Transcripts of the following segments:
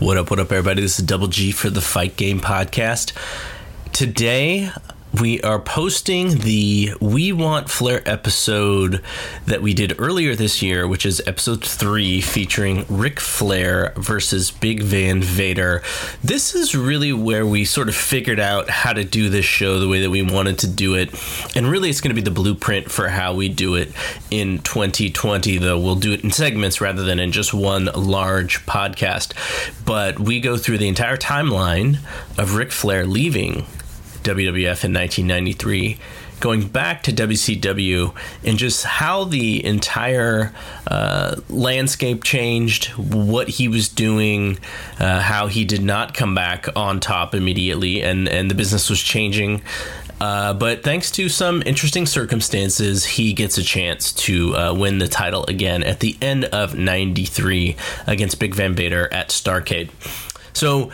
What up, what up, everybody? This is Double G for the Fight Game Podcast. Today, we are posting the We Want Flair episode that we did earlier this year, which is episode three featuring Ric Flair versus Big Van Vader. This is really where we sort of figured out how to do this show the way that we wanted to do it. And really, it's going to be the blueprint for how we do it in 2020, though we'll do it in segments rather than in just one large podcast. But we go through the entire timeline of Ric Flair leaving WWF in 1993, going back to WCW, and just how the entire uh, landscape changed, what he was doing, uh, how he did not come back on top immediately, and, and the business was changing. Uh, but thanks to some interesting circumstances, he gets a chance to uh, win the title again at the end of 93 against Big Van Vader at Starrcade. So,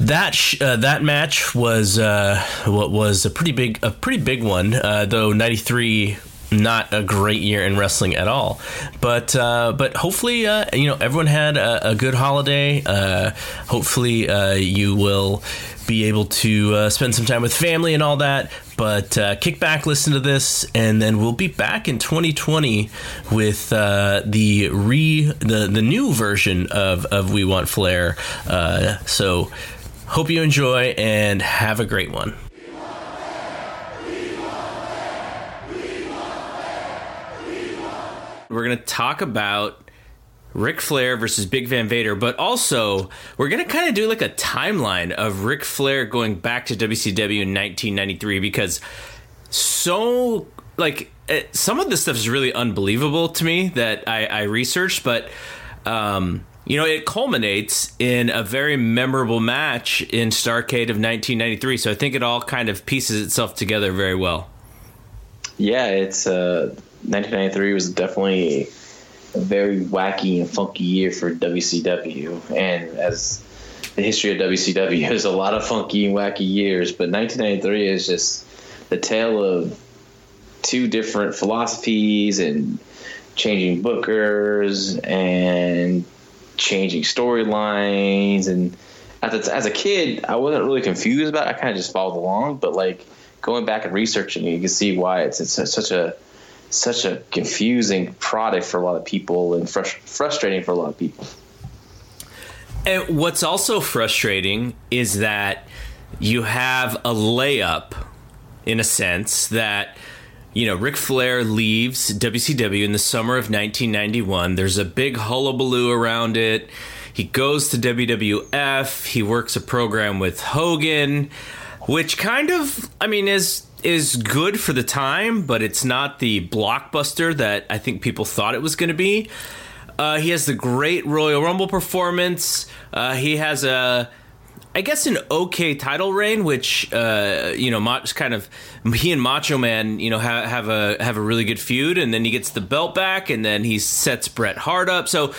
that sh- uh, that match was uh, what was a pretty big a pretty big one, uh, though '93 not a great year in wrestling at all. But uh, but hopefully uh, you know everyone had a, a good holiday. Uh, hopefully you will be able to spend some time with family and all that. But kick back, listen to this, and then we'll be back in 2020 with the re the the new version of of We Want Flair. so Hope you enjoy and have a great one. We're going to talk about Ric Flair versus Big Van Vader, but also we're going to kind of do like a timeline of Ric Flair going back to WCW in 1993 because so like eh, some of this stuff is really unbelievable to me that I, I researched, but um, you know, it culminates in a very memorable match in Starrcade of 1993. So I think it all kind of pieces itself together very well. Yeah, it's uh, 1993 was definitely a very wacky and funky year for WCW, and as the history of WCW is a lot of funky and wacky years, but 1993 is just the tale of two different philosophies and changing bookers and changing storylines and as a, as a kid i wasn't really confused about it. I kind of just followed along but like going back and researching you can see why it's, it's such a such a confusing product for a lot of people and frust- frustrating for a lot of people. And what's also frustrating is that you have a layup in a sense that you know, Ric Flair leaves WCW in the summer of 1991. There's a big hullabaloo around it. He goes to WWF. He works a program with Hogan, which kind of, I mean, is is good for the time, but it's not the blockbuster that I think people thought it was going to be. Uh, he has the great Royal Rumble performance. Uh, he has a I guess an okay title reign, which uh, you know, Mach, kind of he and Macho Man, you know, have, have a have a really good feud, and then he gets the belt back, and then he sets Bret Hart up. So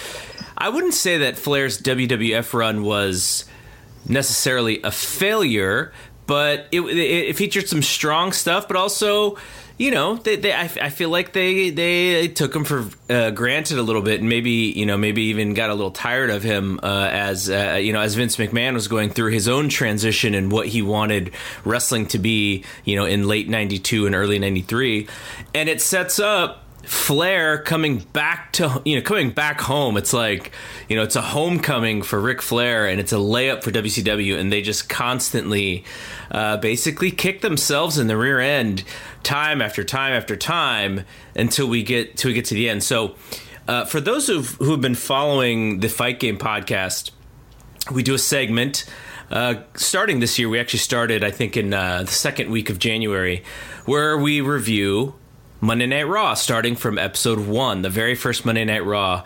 I wouldn't say that Flair's WWF run was necessarily a failure, but it, it, it featured some strong stuff, but also you know, they, they I, I feel like they they took him for uh, granted a little bit, and maybe you know maybe even got a little tired of him uh, as uh, you know as Vince McMahon was going through his own transition and what he wanted wrestling to be, you know, in late '92 and early '93, and it sets up Flair coming back to you know coming back home. It's like you know it's a homecoming for Ric Flair and it's a layup for WCW, and they just constantly uh, basically kick themselves in the rear end time after time after time until we get till we get to the end. So, uh, for those who've who've been following the Fight Game podcast, we do a segment. Uh, starting this year, we actually started, I think, in uh, the second week of January, where we review Monday Night Raw, starting from episode one, the very first Monday Night Raw.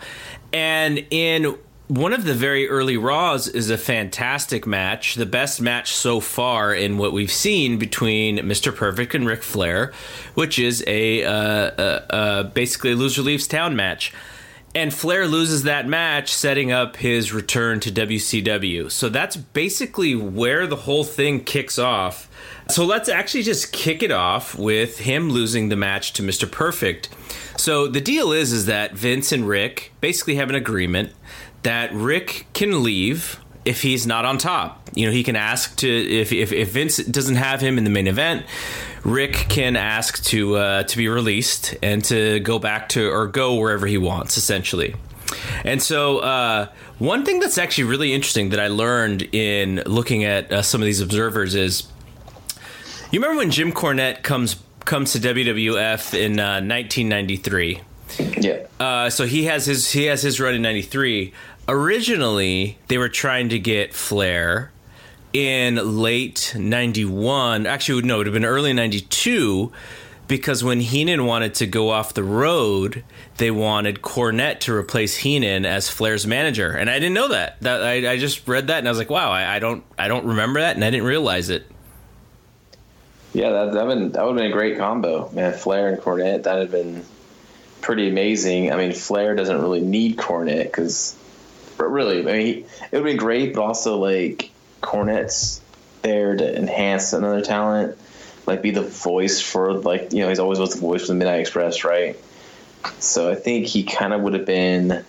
And in one of the very early Raws is a fantastic match, the best match so far in what we've seen between Mr. Perfect and Ric Flair, which is a uh, uh, uh, basically a loser leaves town match. And Flair loses that match, setting up his return to WCW. So that's basically where the whole thing kicks off. So let's actually just kick it off with him losing the match to Mr. Perfect. So the deal is is that Vince and Ric basically have an agreement that Ric can leave if he's not on top. You know, he can ask to if if, if Vince doesn't have him in the main event, Ric can ask to uh, to be released and to go back to or go wherever he wants, essentially. And so, uh, one thing that's actually really interesting that I learned in looking at uh, some of these observers is, you remember when Jim Cornette comes comes to WWF in 1993? Uh, yeah. Uh, so he has his he has his run in '93. Originally, they were trying to get Flair in late '91. Actually, no, it would have been early '92 because when Heenan wanted to go off the road, they wanted Cornette to replace Heenan as Flair's manager, and I didn't know that. That I, I just read that and I was like, wow, I, I, don't I don't remember that, and I didn't realize it. Yeah, that that, been, that would have been a great combo, man. Flair and Cornette, that had been pretty amazing. I mean, Flair doesn't really need Cornette because, really, I mean, it would be great, but also like Cornette's there to enhance another talent, like be the voice for like you know he's always was the voice for the Midnight Express, right? So I think he kind of would have been.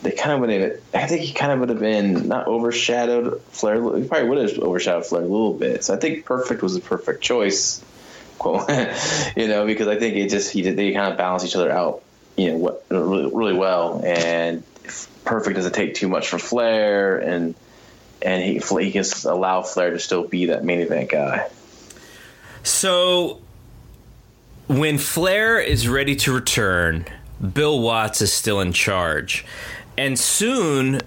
They kind of would have. I think he kind of would have been not overshadowed Flair. He probably would have overshadowed Flair a little bit. So I think Perfect was a perfect choice quote, you know, because I think it just he did. they kind of balance each other out, you know, what, really really well. And Perfect doesn't take too much for Flair, and and he he can allow Flair to still be that main event guy. So when Flair is ready to return, Bill Watts is still in charge, and soon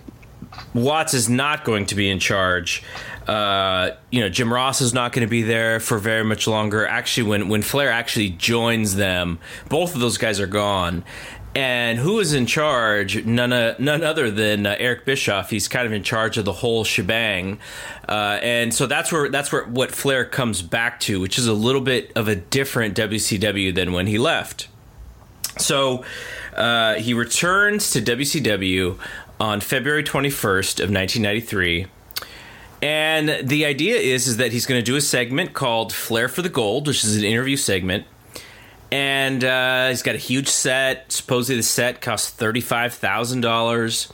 Watts is not going to be in charge. Uh, you know, Jim Ross is not going to be there for very much longer. Actually, when when Flair actually joins them, both of those guys are gone. And who is in charge? None, uh, none other than uh, Eric Bischoff. He's kind of in charge of the whole shebang, uh, and so that's where that's where what Flair comes back to, which is a little bit of a different WCW than when he left. So uh, he returns to WCW on February 21st of 1993 and the idea is is that he's going to do a segment called Flair for the Gold, which is an interview segment. And uh, he's got a huge set. Supposedly the set costs thirty-five thousand dollars.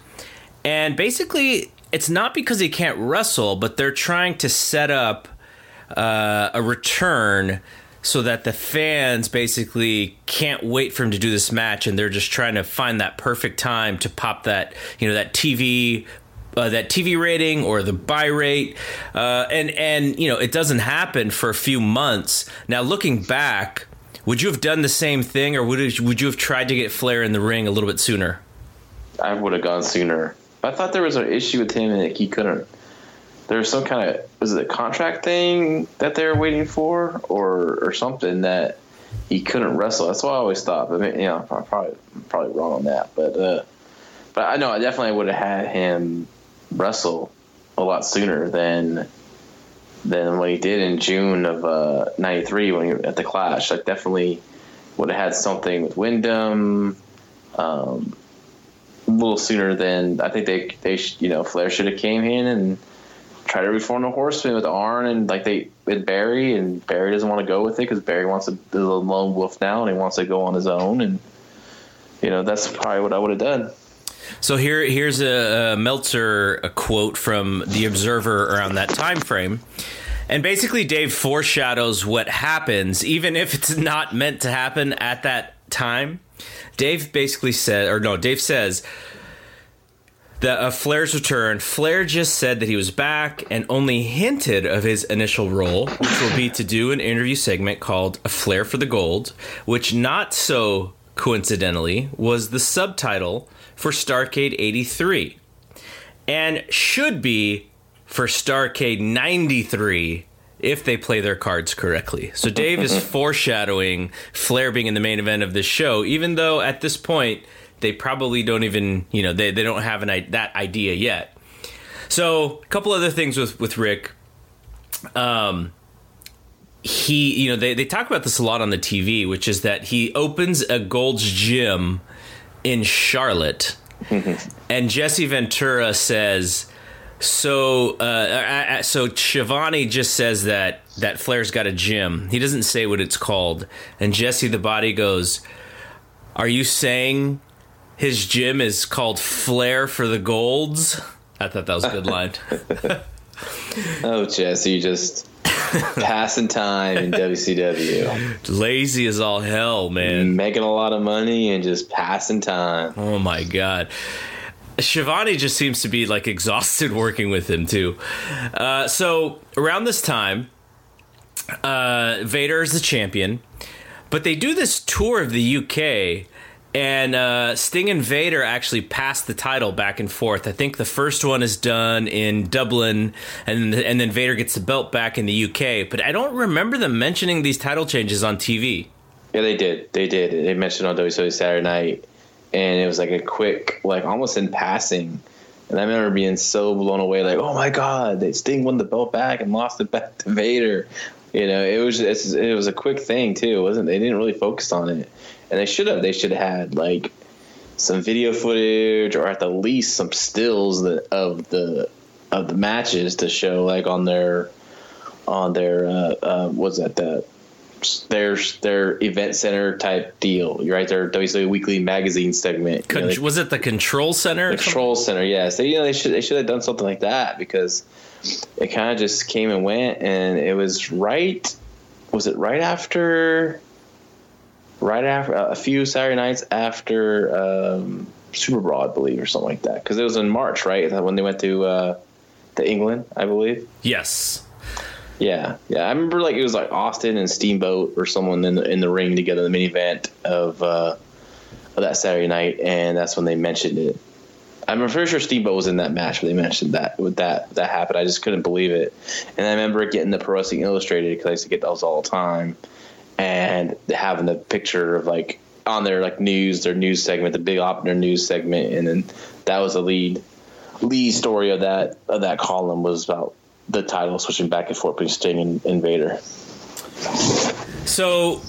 And basically, it's not because he can't wrestle, but they're trying to set up uh, a return so that the fans basically can't wait for him to do this match and they're just trying to find that perfect time to pop that you know that TV uh, that TV rating or the buy rate, uh, and and you know it doesn't happen for a few months. Now looking back, would you have done the same thing, or would would you have tried to get Flair in the ring a little bit sooner? I would have gone sooner. I thought there was an issue with him and he couldn't. There was some kind of was it a contract thing that they were waiting for, or or something that he couldn't wrestle. That's what I always thought. But you know, I'm probably probably wrong on that. But uh, but I know I definitely would have had him wrestle a lot sooner than than what he did in June of '93 uh, when he at the Clash. Like definitely would have had something with Windham. Um, a little sooner than I think they they you know Flair should have came in and tried to reform the Horseman with Arn and like they with Barry and Barry doesn't want to go with it because Barry wants to be a lone wolf now and he wants to go on his own and you know that's probably what I would have done. So here, here's a, a Meltzer a quote from the Observer around that time frame. And basically, Dave foreshadows what happens, even if it's not meant to happen at that time. Dave basically said, or no, Dave says that a Flair's return. Flair just said that he was back and only hinted of his initial role, which will be to do an interview segment called "A Flair for the Gold," which not so coincidentally was the subtitle for Starrcade 83 and should be for Starrcade 93 if they play their cards correctly. So Dave is foreshadowing Flair being in the main event of this show, even though at this point they probably don't even, you know, they, they don't have an, that idea yet. So a couple other things with, with Ric. Um, he, you know, they, they talk about this a lot on the TV, which is that he opens a Gold's Gym in Charlotte, and Jesse Ventura says, "So, uh, uh, uh, so Schiavone just says that that Flair's got a gym. He doesn't say what it's called." And Jesse the Body goes, "Are you saying his gym is called Flair for the Golds?" I thought that was a good line. oh, Jesse, just passing time in WCW. Lazy as all hell, man. Making a lot of money and just passing time. Oh my god. Schiavone just seems to be like exhausted working with him too. Uh, so around this time, uh, Vader is the champion, but they do this tour of the UK and uh, Sting and Vader actually passed the title back and forth. I think the first one is done in Dublin, and and then Vader gets the belt back in the UK. But I don't remember them mentioning these title changes on TV. Yeah, they did. They did. They mentioned on WWE Saturday Night, and it was like a quick, like almost in passing. And I remember being so blown away, like, "Oh my God, Sting won the belt back and lost it back to Vader." You know, it was it was a quick thing too, wasn't? They didn't really focus on it and they should have. They should have had like some video footage, or at the least some stills that, of the of the matches to show, like on their on their uh, uh, what's that the their their event center type deal. Right, their WCW Weekly magazine segment. Con- you know, they, was it the Control Center? The Control Center, yes. They you know they should they should have done something like that because it kind of just came and went, and it was right. Was it right after? Right after a few Saturday nights after um, Super Brawl, I believe, or something like that. Because it was in March, right? When they went to uh, to England, I believe. Yes. Yeah, yeah. I remember like it was like Austin and Steamboat or someone in the in the ring together, in the main event of uh, of that Saturday night, and that's when they mentioned it. I'm pretty sure Steamboat was in that match where they mentioned that with that that happened. I just couldn't believe it, and I remember getting the Pro Wrestling Illustrated because I used to get those all the time and having the picture of like on their like news, their news segment, the big op their news segment, and then that was the lead lead story of that of that column was about the title switching back and forth between Sting and, and Vader. So,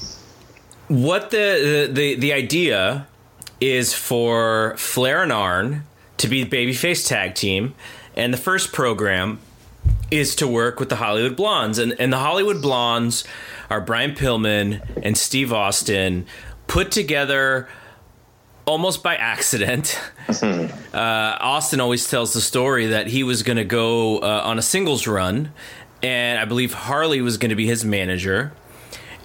what the, the the the idea is for Flair and Arn to be the babyface tag team, and the first program is to work with the Hollywood Blondes, and and the Hollywood Blondes are Brian Pillman and Steve Austin put together almost by accident. uh, Austin always tells the story that he was going to go uh, on a singles run, and I believe Harley was going to be his manager.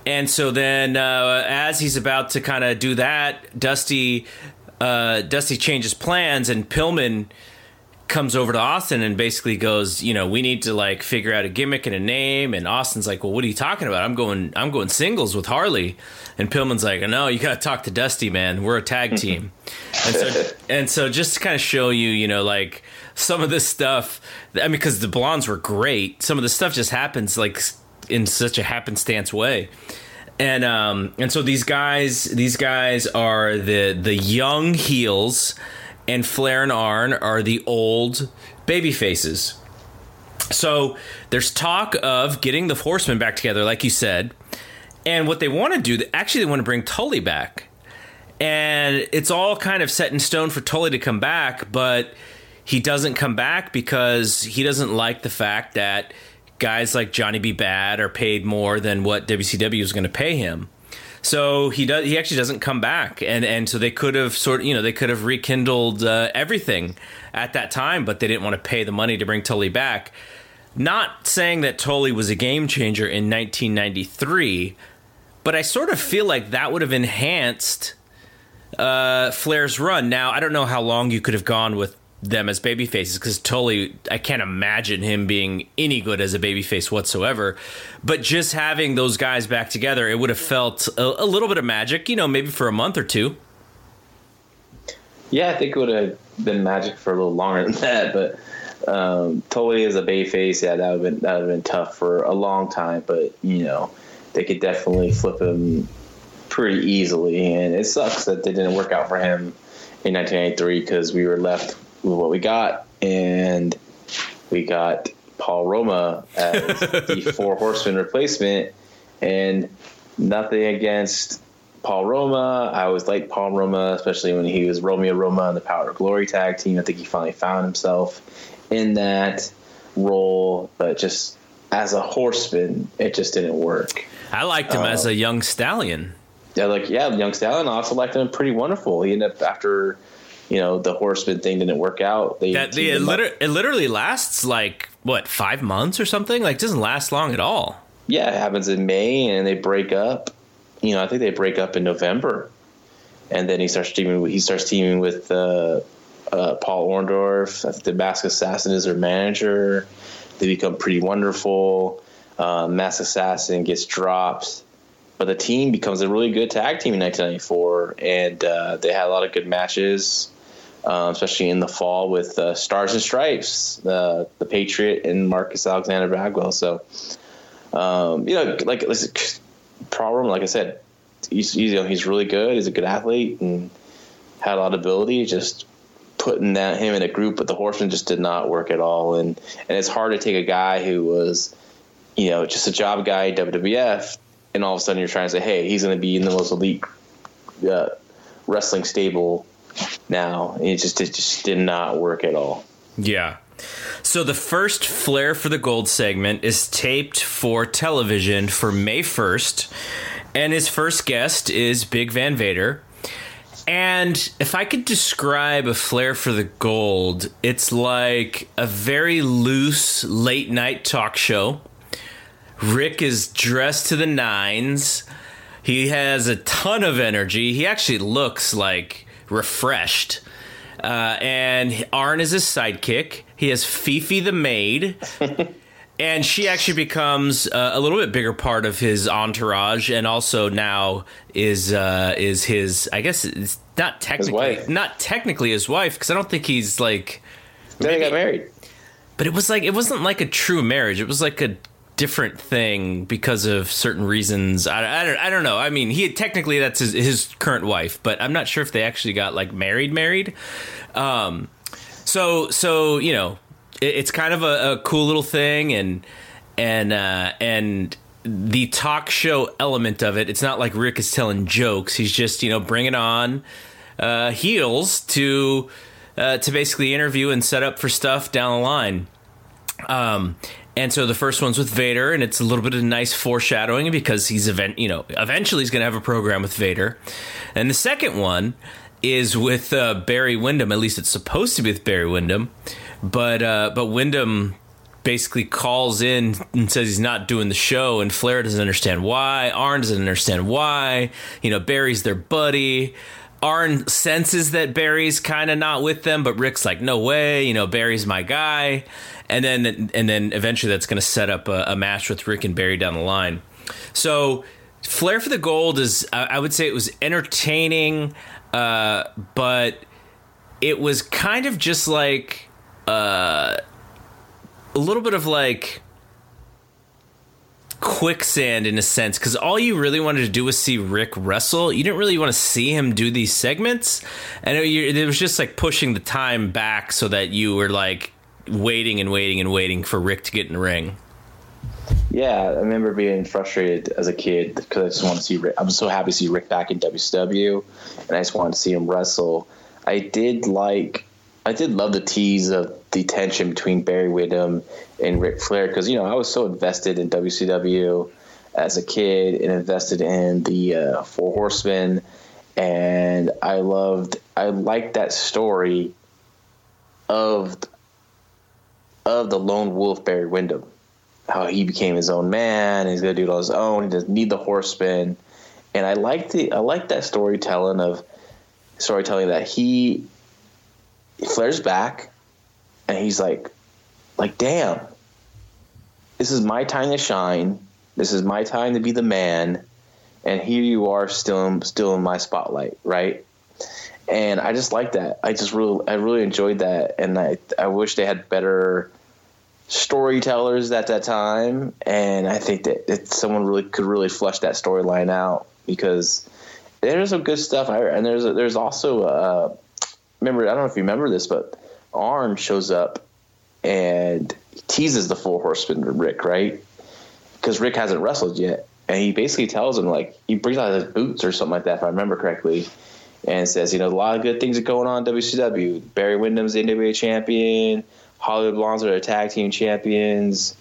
And so then, uh, as he's about to kind of do that, Dusty uh, Dusty changes plans, and Pillman comes over to Austin and basically goes, you know, we need to like figure out a gimmick and a name. And Austin's like, well, what are you talking about? I'm going, I'm going singles with Harley. And Pillman's like, no, you got to talk to Dusty, man. We're a tag team. and so, and so just to kind of show you, you know, like some of this stuff. I mean, because the blondes were great. Some of the stuff just happens like in such a happenstance way. And um, and so these guys, these guys are the the young heels and Flair and Arn are the old baby faces. So there's talk of getting the Horsemen back together, like you said. And what they want to do, actually, they want to bring Tully back. And it's all kind of set in stone for Tully to come back, but he doesn't come back because he doesn't like the fact that guys like Johnny B. Bad are paid more than what WCW is going to pay him. So he does. He actually doesn't come back, and and so they could have sort you know they could have rekindled uh, everything at that time, but they didn't want to pay the money to bring Tully back. Not saying that Tully was a game changer in 1993, but I sort of feel like that would have enhanced uh, Flair's run. Now I don't know how long you could have gone with them as baby faces because Tully, I can't imagine him being any good as a baby face whatsoever. But just having those guys back together, it would have felt a, a, little bit of magic, you know, maybe for a month or two. Yeah, I think it would have been magic for a little longer than that. But um, Tully as a babyface, yeah, that would have been that would have been tough for a long time. But you know, they could definitely flip him pretty easily, and it sucks that they didn't work out for him in 1983 because we were left what we got, and we got Paul Roma as the Four Horsemen replacement, and nothing against Paul Roma. I always liked Paul Roma, especially when he was Romeo Roma on the Power of Glory tag team. I think he finally found himself in that role, but just as a horseman, it just didn't work. I liked him uh, as a young stallion. Yeah, like yeah, young stallion. I also liked him pretty wonderful. He ended up after you know the Horseman thing didn't work out. They that the, it, liter- it literally lasts like what five months or something. Like doesn't last long at all. Yeah, it happens in May, and they break up. You know, I think they break up in November, and then he starts teaming. He starts teaming with uh, uh, Paul Orndorff. The Mask Assassin is their manager. They become pretty wonderful. Uh, Mask Assassin gets dropped, but the team becomes a really good tag team in 1994, and uh, they had a lot of good matches, uh, especially in the fall with uh, Stars and Stripes, uh, the Patriot, and Marcus Alexander Bagwell. So, um, you know, like problem, like I said, he's you know he's really good. He's a good athlete and had a lot of ability. Just putting that him in a group with the Horsemen just did not work at all. And and it's hard to take a guy who was, you know, just a job guy WWF, and all of a sudden you're trying to say, hey, he's going to be in the most elite uh, wrestling stable now. It just it just did not work at all. Yeah. So the first Flair for the Gold segment is taped for television for May 1st, and his first guest is Big Van Vader. And if I could describe a Flair for the Gold, it's like a very loose late night talk show. Ric is dressed to the nines. He has a ton of energy. He actually looks like refreshed. Uh, and Arn is his sidekick. He has Fifi the maid. and she actually becomes uh, a little bit bigger part of his entourage, and also now is uh, is his. I guess it's not technically not technically his wife because I don't think he's like. They got married, but it was like it wasn't like a true marriage. It was like a different thing because of certain reasons. I, I, don't, I don't know. I mean, he technically that's his, his current wife, but I'm not sure if they actually got like married, married. Um, so so you know, it, it's kind of a, a, cool little thing, and and uh, and the talk show element of it. It's not like Ric is telling jokes. He's just you know bringing on uh, heels to uh, to basically interview and set up for stuff down the line. Um, and so the first one's with Vader, and it's a little bit of nice foreshadowing because he's event, you know, eventually he's going to have a program with Vader. And the second one is with uh, Barry Windham. At least it's supposed to be with Barry Windham, but uh, but Windham basically calls in and says he's not doing the show, and Flair doesn't understand why. Arn doesn't understand why. You know, Barry's their buddy. Arn senses that Barry's kind of not with them, but Ric's like, no way, you know, Barry's my guy. And then and then eventually that's going to set up a, a, match with Ric and Barry down the line. So Flair for the Gold is, I would say, it was entertaining, uh, but it was kind of just like uh, a little bit of like quicksand in a sense because all you really wanted to do was see Ric wrestle. You didn't really want to see him do these segments, and it, it, was just like pushing the time back so that you were like waiting and waiting and waiting for Ric to get in the ring. Yeah, I remember being frustrated as a kid because I just wanted to see Ric. I was so happy to see Ric back in WCW, and I just wanted to see him wrestle. I did like, I did love the tease of the tension between Barry Windham and Ric Flair because you know I was so invested in WCW as a kid and invested in the uh, Four Horsemen, and I loved I liked that story of of the lone wolf Barry Windham, how he became his own man. He's gonna do it on his own. He doesn't need the horsemen, and I liked the I like that storytelling of storytelling that he Flair's back and he's like, like, damn, this is my time to shine. This is my time to be the man, and here you are, still, still in my spotlight, right? And I just like that. I just really, I really enjoyed that, and I, I wish they had better storytellers at that time. And I think that, that someone really could really flesh that storyline out because there's some good stuff. And there's there's also, uh, remember, I don't know if you remember this, but Arn shows up and teases the four horsemen to Ric, right? Because Ric hasn't wrestled yet. And he basically tells him, like, he brings out his boots or something like that, if I remember correctly, and says, you know, a lot of good things are going on in WCW. Barry Windham's the NWA champion, Hollywood Blondes are the tag team champions.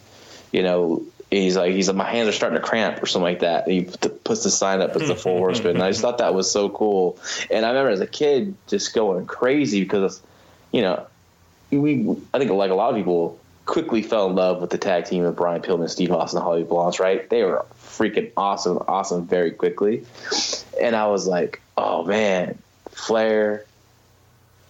You know, he's like he's like my hands are starting to cramp or something like that. And he puts the sign up as the Four Horsemen, and I just thought that was so cool. And I remember as a kid just going crazy because you know we I think like a lot of people quickly fell in love with the tag team of Brian Pillman, Steve Austin, and Hollywood Blondes. Right? They were freaking awesome, awesome very quickly. And I was like, oh man, Flair,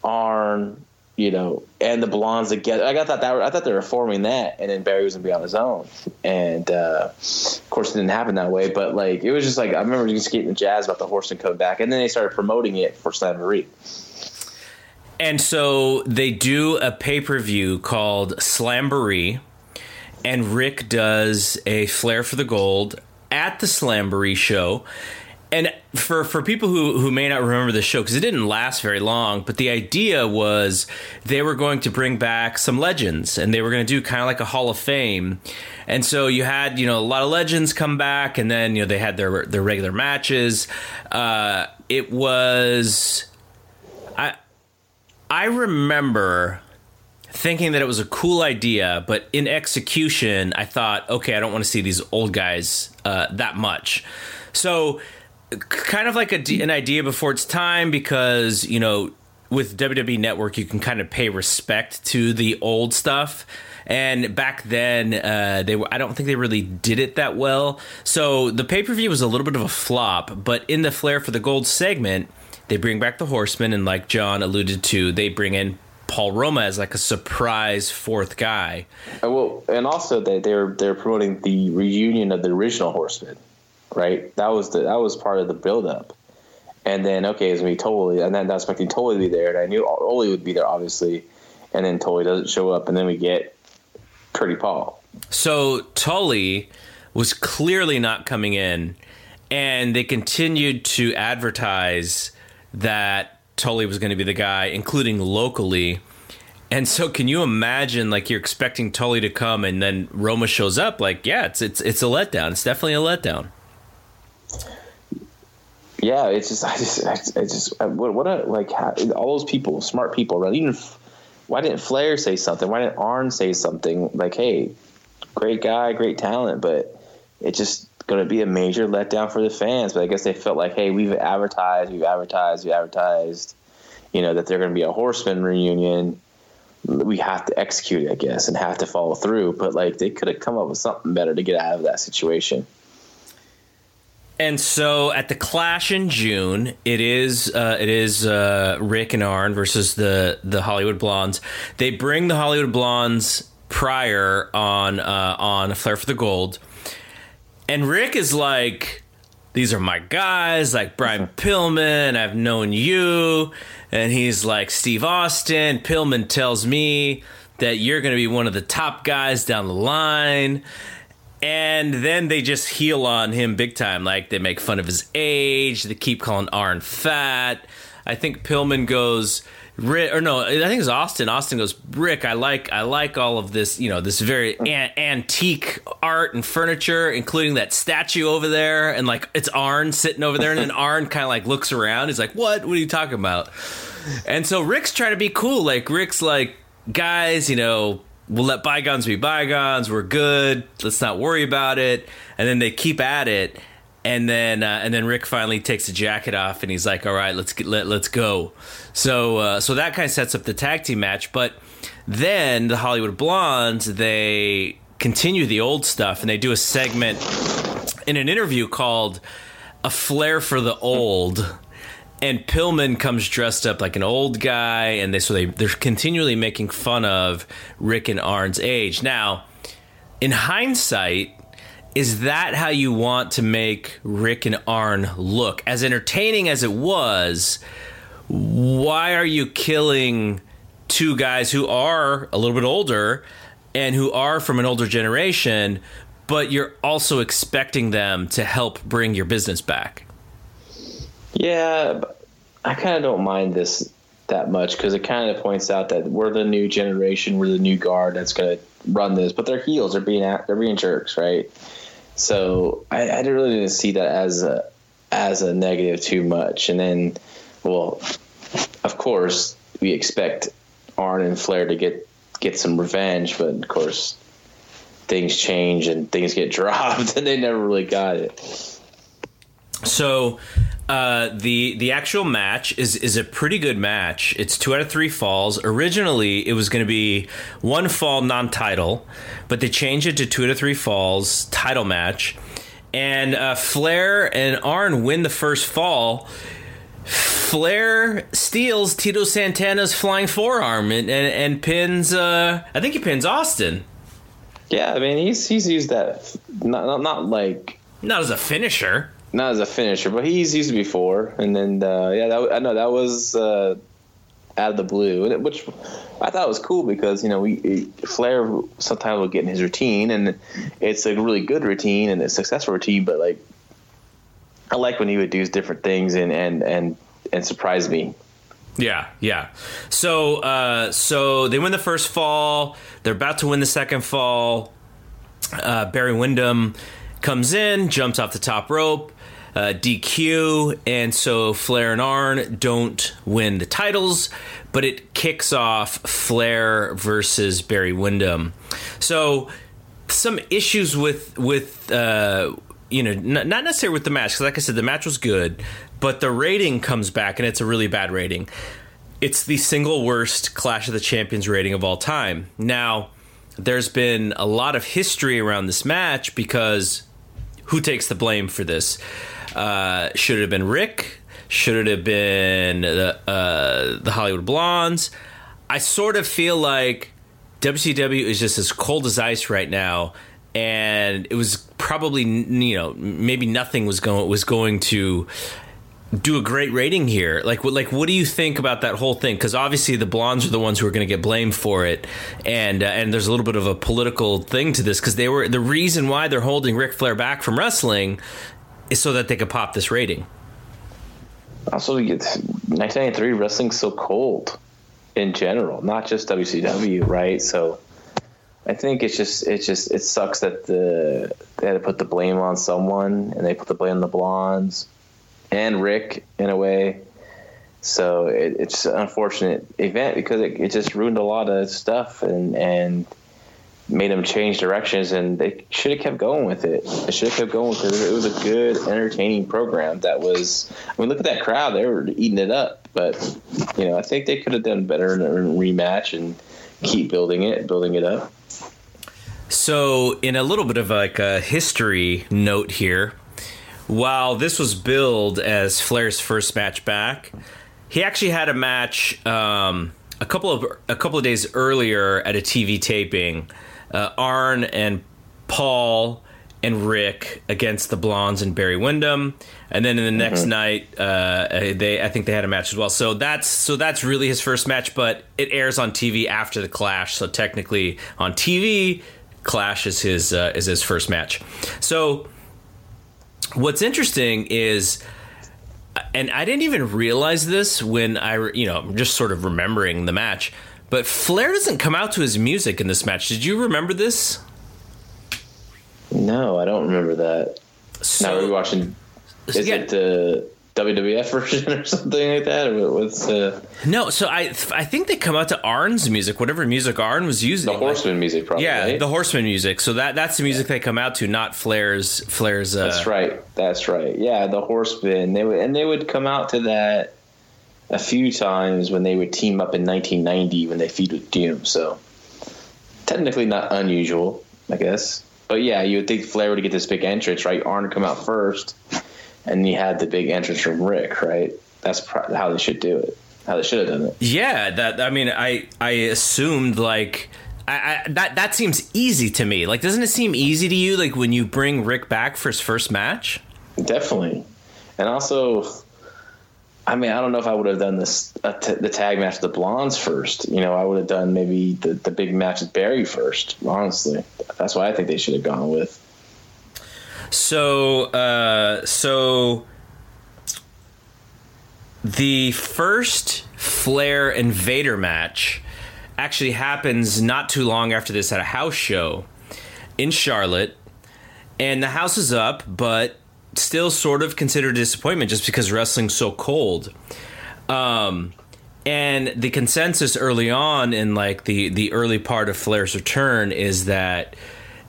Arn, you know, and the Blondes together. I thought that I thought they were forming that, and then Barry was gonna be on his own. And uh, of course, it didn't happen that way. But like, it was just like I remember just getting the jazz about the Horsemen coming back, and then they started promoting it for Slam Slamboree. And so they do a pay per view called Slamboree, and Ric does a Flair for the Gold at the Slam Slamboree show. And for, for people who, who may not remember the show, because it didn't last very long, but the idea was they were going to bring back some legends and they were going to do kind of like a Hall of Fame. And so you had, you know, a lot of legends come back and then, you know, they had their, their regular matches. Uh, it was. I, I remember thinking that it was a cool idea, but in execution, I thought, okay, I don't want to see these old guys uh, that much. So kind of like a, an idea before its time because you know with WWE Network you can kind of pay respect to the old stuff. And back then, uh, they were, I don't think they really did it that well. So the pay per view was a little bit of a flop. But in the Flair for the Gold segment, they bring back the Horsemen, and like John alluded to, they bring in Paul Roma as like a surprise fourth guy. Uh, well, and also they they're they're promoting the reunion of the original Horsemen right? That was the that was part of the buildup. And then okay, it's gonna be and then I was expecting Tully to be there, and I knew Ole would be there, obviously. And then Tully doesn't show up, and then we get Pretty Paul. So Tully was clearly not coming in, and they continued to advertise that Tully was going to be the guy, including locally. And so, can you imagine, like, you're expecting Tully to come, and then Roma shows up? Like, yeah, it's it's it's a letdown. It's definitely a letdown yeah, it's just I just I just uh, what what a like how, all those people, smart people, right? Even why didn't Flair say something? Why didn't Arn say something like, "Hey, great guy, great talent," but it's just going to be a major letdown for the fans. But I guess they felt like, "Hey, we've advertised, we've advertised, we've advertised, you know, that they're going to be a Horseman reunion." We have to execute, I guess, and have to follow through. But like, they could have come up with something better to get out of that situation. And so at the Clash in June, it is uh, it is uh, Ric and Arn versus the the Hollywood Blondes. They bring the Hollywood Blondes prior on uh, on Flair for the Gold, and Ric is like, "These are my guys, like Brian Pillman. I've known you," and he's like, "Steve Austin." Pillman tells me that you're going to be one of the top guys down the line and then they just heel on him big time. Like they make fun of his age. They keep calling Arn fat. I think Pillman goes, Ric, or no, I think it's Austin. Austin goes, Ric, I like, I like all of this, you know, this very an- antique art and furniture, including that statue over there, and like it's Arn sitting over there, and then Arn kind of like looks around. He's like, "What? What are you talking about?" And so Ric's trying to be cool. Like Ric's like, guys, you know, we'll let bygones be bygones. We're good. Let's not worry about it. And then they keep at it. And then uh, and then Ric finally takes the jacket off and he's like, "All right, let's get, let let's go." So uh, so that kind of sets up the tag team match. But then the Hollywood Blondes they continue the old stuff and they do a segment in an interview called "A Flair for the Old." And Pillman comes dressed up like an old guy, and they so they they're continually making fun of Ric and Arn's age. Now, in hindsight, is that how you want to make Ric and Arn look? As entertaining as it was, why are you killing two guys who are a little bit older and who are from an older generation, but you're also expecting them to help bring your business back? Yeah, I kind of don't mind this that much because it kind of points out that we're the new generation, we're the new guard that's going to run this, but they're heels, they're being they're being jerks, right? So I, I really didn't see that as a as a negative too much. And then, well, of course, we expect Arn and Flair to get get some revenge, but of course, things change and things get dropped, and they never really got it. So uh, the the actual match is is a pretty good match. It's two out of three falls. Originally, it was going to be one fall non-title, but they changed it to two out of three falls title match. And uh, Flair and Arn win the first fall. Flair steals Tito Santana's flying forearm and, and, and pins. Uh, I think he pins Austin. Yeah, I mean he's he's used that not not, not like not as a finisher not as a finisher, but he's used before. And then uh, yeah, that, I know that was uh, out of the blue, which I thought was cool because you know we Flair sometimes will get in his routine, and it's a really good routine and a successful routine. But like, I like when he would do different things and and and and surprise me. Yeah, yeah. So uh, so they win the first fall. They're about to win the second fall. Uh, Barry Windham comes in, jumps off the top rope uh, DQ, and so Flair and Arn don't win the titles, but it kicks off Flair versus Barry Windham. So some issues with with uh, you know not necessarily with the match because like I said the match was good, but the rating comes back and it's a really bad rating. It's the single worst Clash of the Champions rating of all time. Now, there's been a lot of history around this match because who takes the blame for this? Uh, should it have been Ric? Should it have been the, uh, the Hollywood Blondes? I sort of feel like WCW is just as cold as ice right now, and it was probably you know maybe nothing was going was going to do a great rating here. Like, like, what do you think about that whole thing? Because obviously the blondes are the ones who are going to get blamed for it, and uh, and there's a little bit of a political thing to this because they were the reason why they're holding Ric Flair back from wrestling is so that they could pop this rating. Also, 1993 wrestling's so cold in general, not just WCW, right? So I think it's just it's just it sucks that the they had to put the blame on someone and they put the blame on the blondes and Ric in a way. So it, it's an unfortunate event because it, it just ruined a lot of stuff and and made them change directions, and they should have kept going with it. They should have kept going because it. It was a good, entertaining program. That was. I mean, look at that crowd; they were eating it up. But you know, I think they could have done better in a rematch and keep building it, building it up. So, in a little bit of like a history note here, while this was billed as Flair's first match back, he actually had a match um, a couple of a couple of days earlier at a TV taping uh, Arn and Paul and Ric against the Blondes and Barry Windham, and then in the next mm-hmm. night, uh, they I think they had a match as well. So that's so that's really his first match, but it airs on TV after the Clash. So technically, on TV, Clash is his uh, is his first match. So what's interesting is. And I didn't even realize this when I, you know, just sort of remembering the match but Flair doesn't come out to his music in this match. Did you remember this? No, I don't remember that. So, now we're watching. Is yeah, it the WWF version or something like that? Or what's the? No, so I I think they come out to Arn's music, whatever music Arn was using. The Horseman music, probably. Yeah, right? the Horseman music. So that that's the music yeah. they come out to, not Flair's Flair's. Uh... That's right. That's right. Yeah, the Horseman. They would and they would come out to that a few times when they would team up in 1990 when they feud with Doom. So technically not unusual, I guess. But yeah, you would think Flair would get this big entrance, right? Arn come out first, and you had the big entrance from Ric, right? That's how they should do it. How they should have done it. Yeah, that. I mean, I I assumed like. I, I, that that seems easy to me. Like, doesn't it seem easy to you? Like when you bring Ric back for his first match. Definitely, and also I mean, I don't know if I would have done this uh, t- the tag match with the Blondes first. You know, I would have done maybe the, the big match with Barry first. Honestly, that's why I think they should have gone with. So, uh, so the first Flair and Vader match actually happens not too long after this at a house show in Charlotte, and the house is up, but still sort of considered a disappointment just because wrestling's so cold. Um, and the consensus early on in like the the early part of Flair's return is that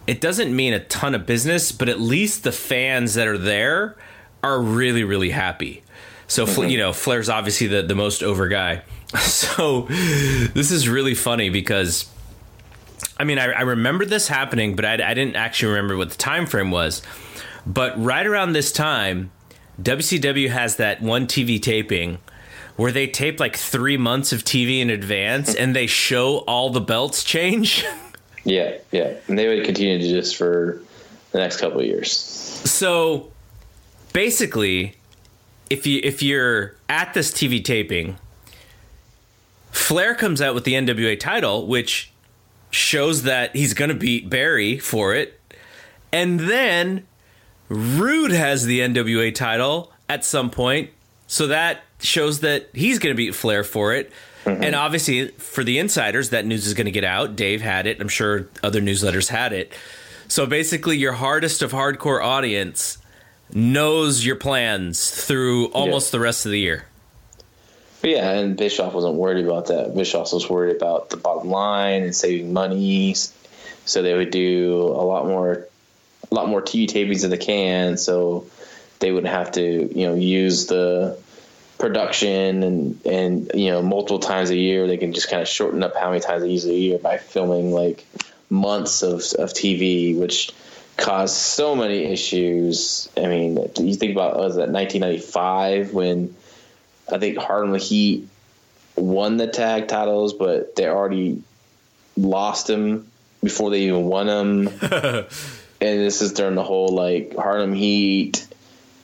it doesn't mean a ton of business, but at least the fans that are there are really, really happy. So, mm-hmm. you know, Flair's obviously the, the most over guy. So, this is really funny because, I mean, I, I remember this happening, but I, I didn't actually remember what the time frame was. But right around this time, WCW has that one TV taping where they tape like three months of TV in advance and they show all the belts change. yeah, yeah. And they would continue to do this for the next couple of years. So basically, if you if you're at this TV taping, Flair comes out with the NWA title, which shows that he's going to beat Barry for it. And then Rude has the NWA title at some point, so that shows that he's going to beat Flair for it. Mm-hmm. And obviously, for the insiders, that news is going to get out. Dave had it. I'm sure other newsletters had it. So basically, your hardest of hardcore audience knows your plans through almost yeah. the rest of the year. yeah, and Bischoff wasn't worried about that. Bischoff was worried about the bottom line and saving money. So they would do a lot more, a lot more TV tapings in the can. So they wouldn't have to, you know, use the production and and you know multiple times a year they can just kind of shorten up how many times they use a year by filming like months of, of TV which caused so many issues I mean you think about was that 1995 when I think Harlem Heat won the tag titles but they already lost them before they even won them and this is during the whole like Harlem Heat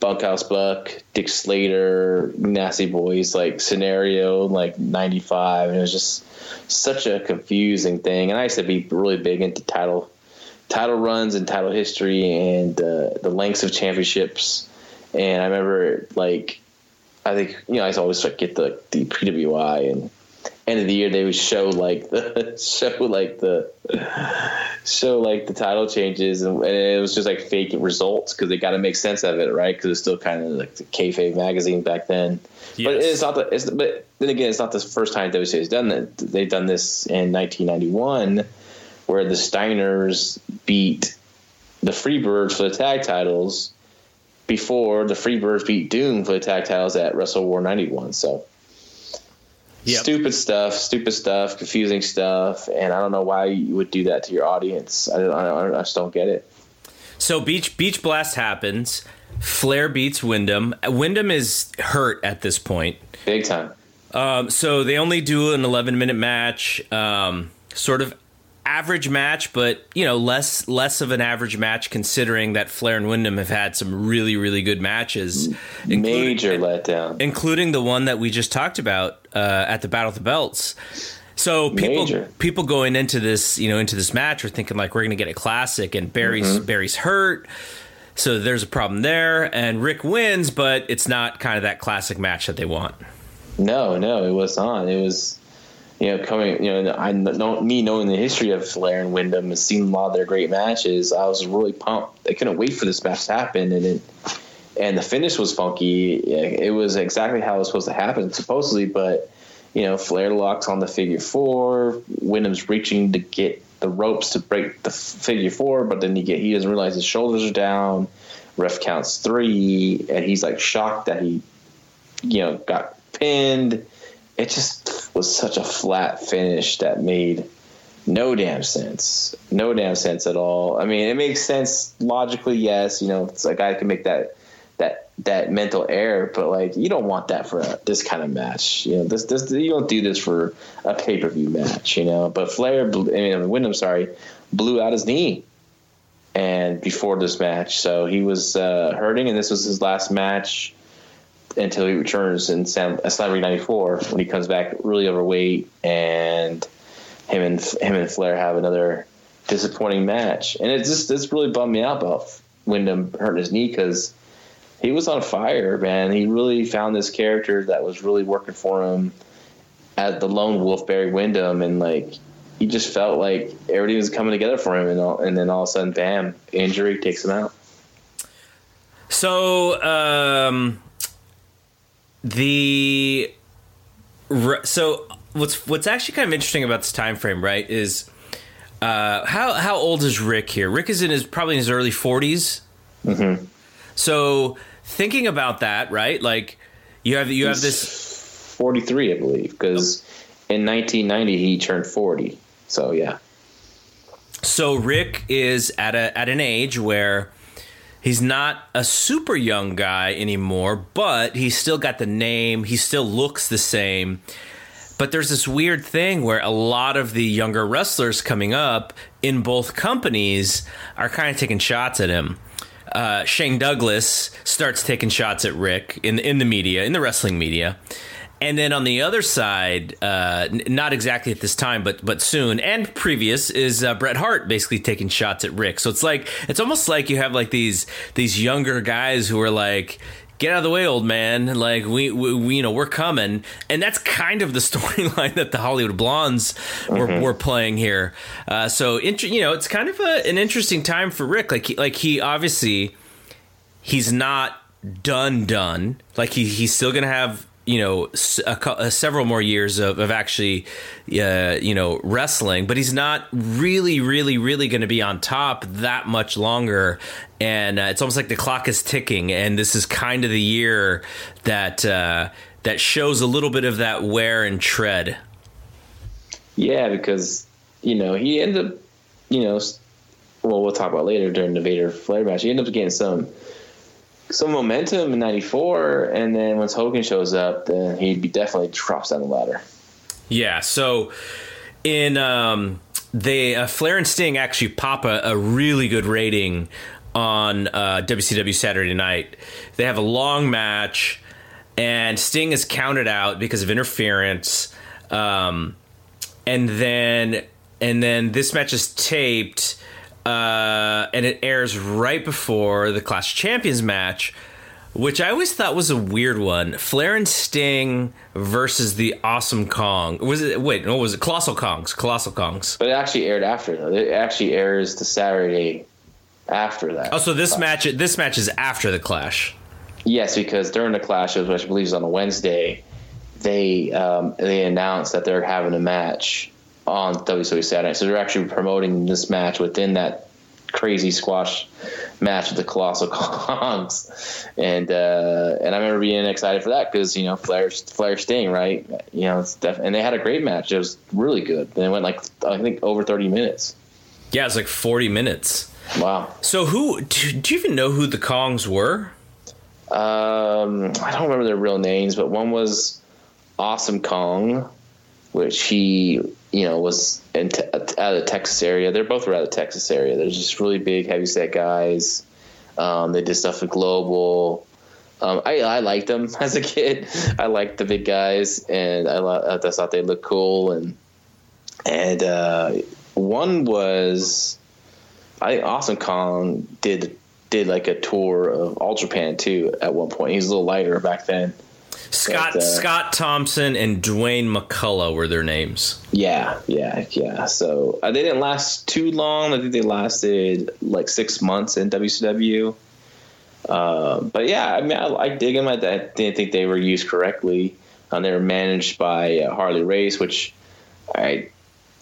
Bunkhouse Buck, Dick Slater, Nasty Boys like scenario like '95, and it was just such a confusing thing. And I used to be really big into title title runs and title history and uh, the lengths of championships. And I remember like I think you know I always like get the the PWI and end of the year they would show like the show like the show like the title changes and, and it was just like fake results because they got to make sense of it right? Because it's still kind of like the kayfabe magazine back then. Yes. but it's not the it's, but then again it's not the first time WCW has done that. They've done this in 1991 where the Steiners beat the Freebirds for the tag titles before the Freebirds beat Doom for the tag titles at Wrestle War 91 so Yep. Stupid stuff, stupid stuff, confusing stuff, and I don't know why you would do that to your audience. I, don't, I, don't, I just don't get it. So Beach Beach Blast happens. Flair beats Windham. Windham is hurt at this point, big time. Um, so they only do an 11 minute match, um, sort of average match, but you know less less of an average match considering that Flair and Windham have had some really really good matches. Major letdown, including the one that we just talked about uh, at the Battle of the Belts. So people Major. people going into this you know into this match are thinking like we're going to get a classic, and Barry's mm-hmm. Barry's hurt. So there's a problem there, and Ric wins, but it's not kind of that classic match that they want. No, no, it was not. It was you know, coming, you know, I know me knowing the history of Flair and Windham and seeing a lot of their great matches, I was really pumped. I couldn't wait for this match to happen, and it, and the finish was funky. It was exactly how it was supposed to happen, supposedly, but you know, Flair locks on the figure four. Windham's reaching to get the ropes to break the figure four, but then he get he doesn't realize his shoulders are down. Ref counts three, and he's like shocked that he, you know, got pinned it just was such a flat finish that made no damn sense. No damn sense at all. I mean, it makes sense logically, yes. You know, it's like I can make that that that mental error, but like you don't want that for a, this kind of match. You know, this this you don't do this for a pay per view match. You know, but Flair, I mean, Windham, sorry, blew out his knee, and before this match, so he was uh, hurting, and this was his last match until he returns in Sam, Slamboree '94 when he comes back really overweight, and him and him and Flair have another disappointing match. And it just this really bummed me out about Windham hurting his knee because he was on fire, man. He really found this character that was really working for him at the lone wolf Barry Windham, and like he just felt like everything was coming together for him, and all, and then all of a sudden, bam, injury takes him out. So, um, the so what's what's actually kind of interesting about this time frame, right, is Uh, how how old is Ric here? Ric is in his probably in his early 40s. Mm-hmm. So thinking about that, right? Like you have you have this 43, I believe, because in 1990 he turned 40. So yeah. So Ric is at a at an age where he's not a super young guy anymore, but he's still got the name. He still looks the same. But there's this weird thing where a lot of the younger wrestlers coming up in both companies are kind of taking shots at him. Uh, Shane Douglas starts taking shots at Ric in in the media, in the wrestling media, and then on the other side, uh, not exactly at this time, but but soon and previous is uh, Bret Hart basically taking shots at Ric. So it's like it's almost like you have like these these younger guys who are like, get out of the way, old man. Like we, we, we you know, we're coming, and that's kind of the storyline that the Hollywood Blondes were, mm-hmm. were playing here. Uh, so, int- you know, it's kind of a, an interesting time for Ric. Like, he, like he obviously he's not done done. Like he he's still gonna have you know a, a, several more years of, of actually uh, you know wrestling but he's not really really really going to be on top that much longer. And uh, it's almost like the clock is ticking and this is kind of the year that uh, that shows a little bit of that wear and tread. Yeah because you know he ended up you know well we'll talk about later during the Vader Flair match. He ended up getting some some momentum in '94, and then once Hogan shows up, then he'd be definitely drops down the ladder. Yeah. So in um, they uh, Flair and Sting actually pop a, a really good rating on uh, WCW Saturday Night. They have a long match, and Sting is counted out because of interference. Um, and then and then this match is taped uh, and it airs right before the Clash Champions match, which I always thought was a weird one. Flair and Sting versus the Awesome Kong. Was it? Wait, no, was it Colossal Kongs? Colossal Kongs. But it actually aired after. Though. It actually airs the Saturday after that. Oh, so this match this match is after the Clash. Yes, because during the Clash, which I believe is on a Wednesday, they um, they announced that they're having a match on WWE Saturday. So they're actually promoting this match within that crazy squash match with the Colossal Kongs, and uh, and I remember being excited for that because you know Flair Flair Sting right, you know, it's def- and they had a great match. It was really good. And it went like I think over thirty minutes. Yeah, it's like forty minutes. Wow. So who do, do you even know who the Kongs were? Um, I don't remember their real names, but one was Awesome Kong, which he you know, was out of the Texas area. They're both out of the Texas area. They're just really big, heavy set guys. Um, they did stuff with Global. Um, I, I liked them as a kid. I liked the big guys, and I, I thought they looked cool. And and uh, one was, I Awesome Kong did did like a tour of All Japan too at one point. He was a little lighter back then. Scott but, uh, Scott Thompson and Dwayne McCullough were their names. Yeah, yeah, yeah. So uh, they didn't last too long. I think they lasted like six months in WCW. Uh, but yeah, I mean, I, I dig them. I, I, didn't think they were used correctly. Um, they were managed by uh, Harley Race, which I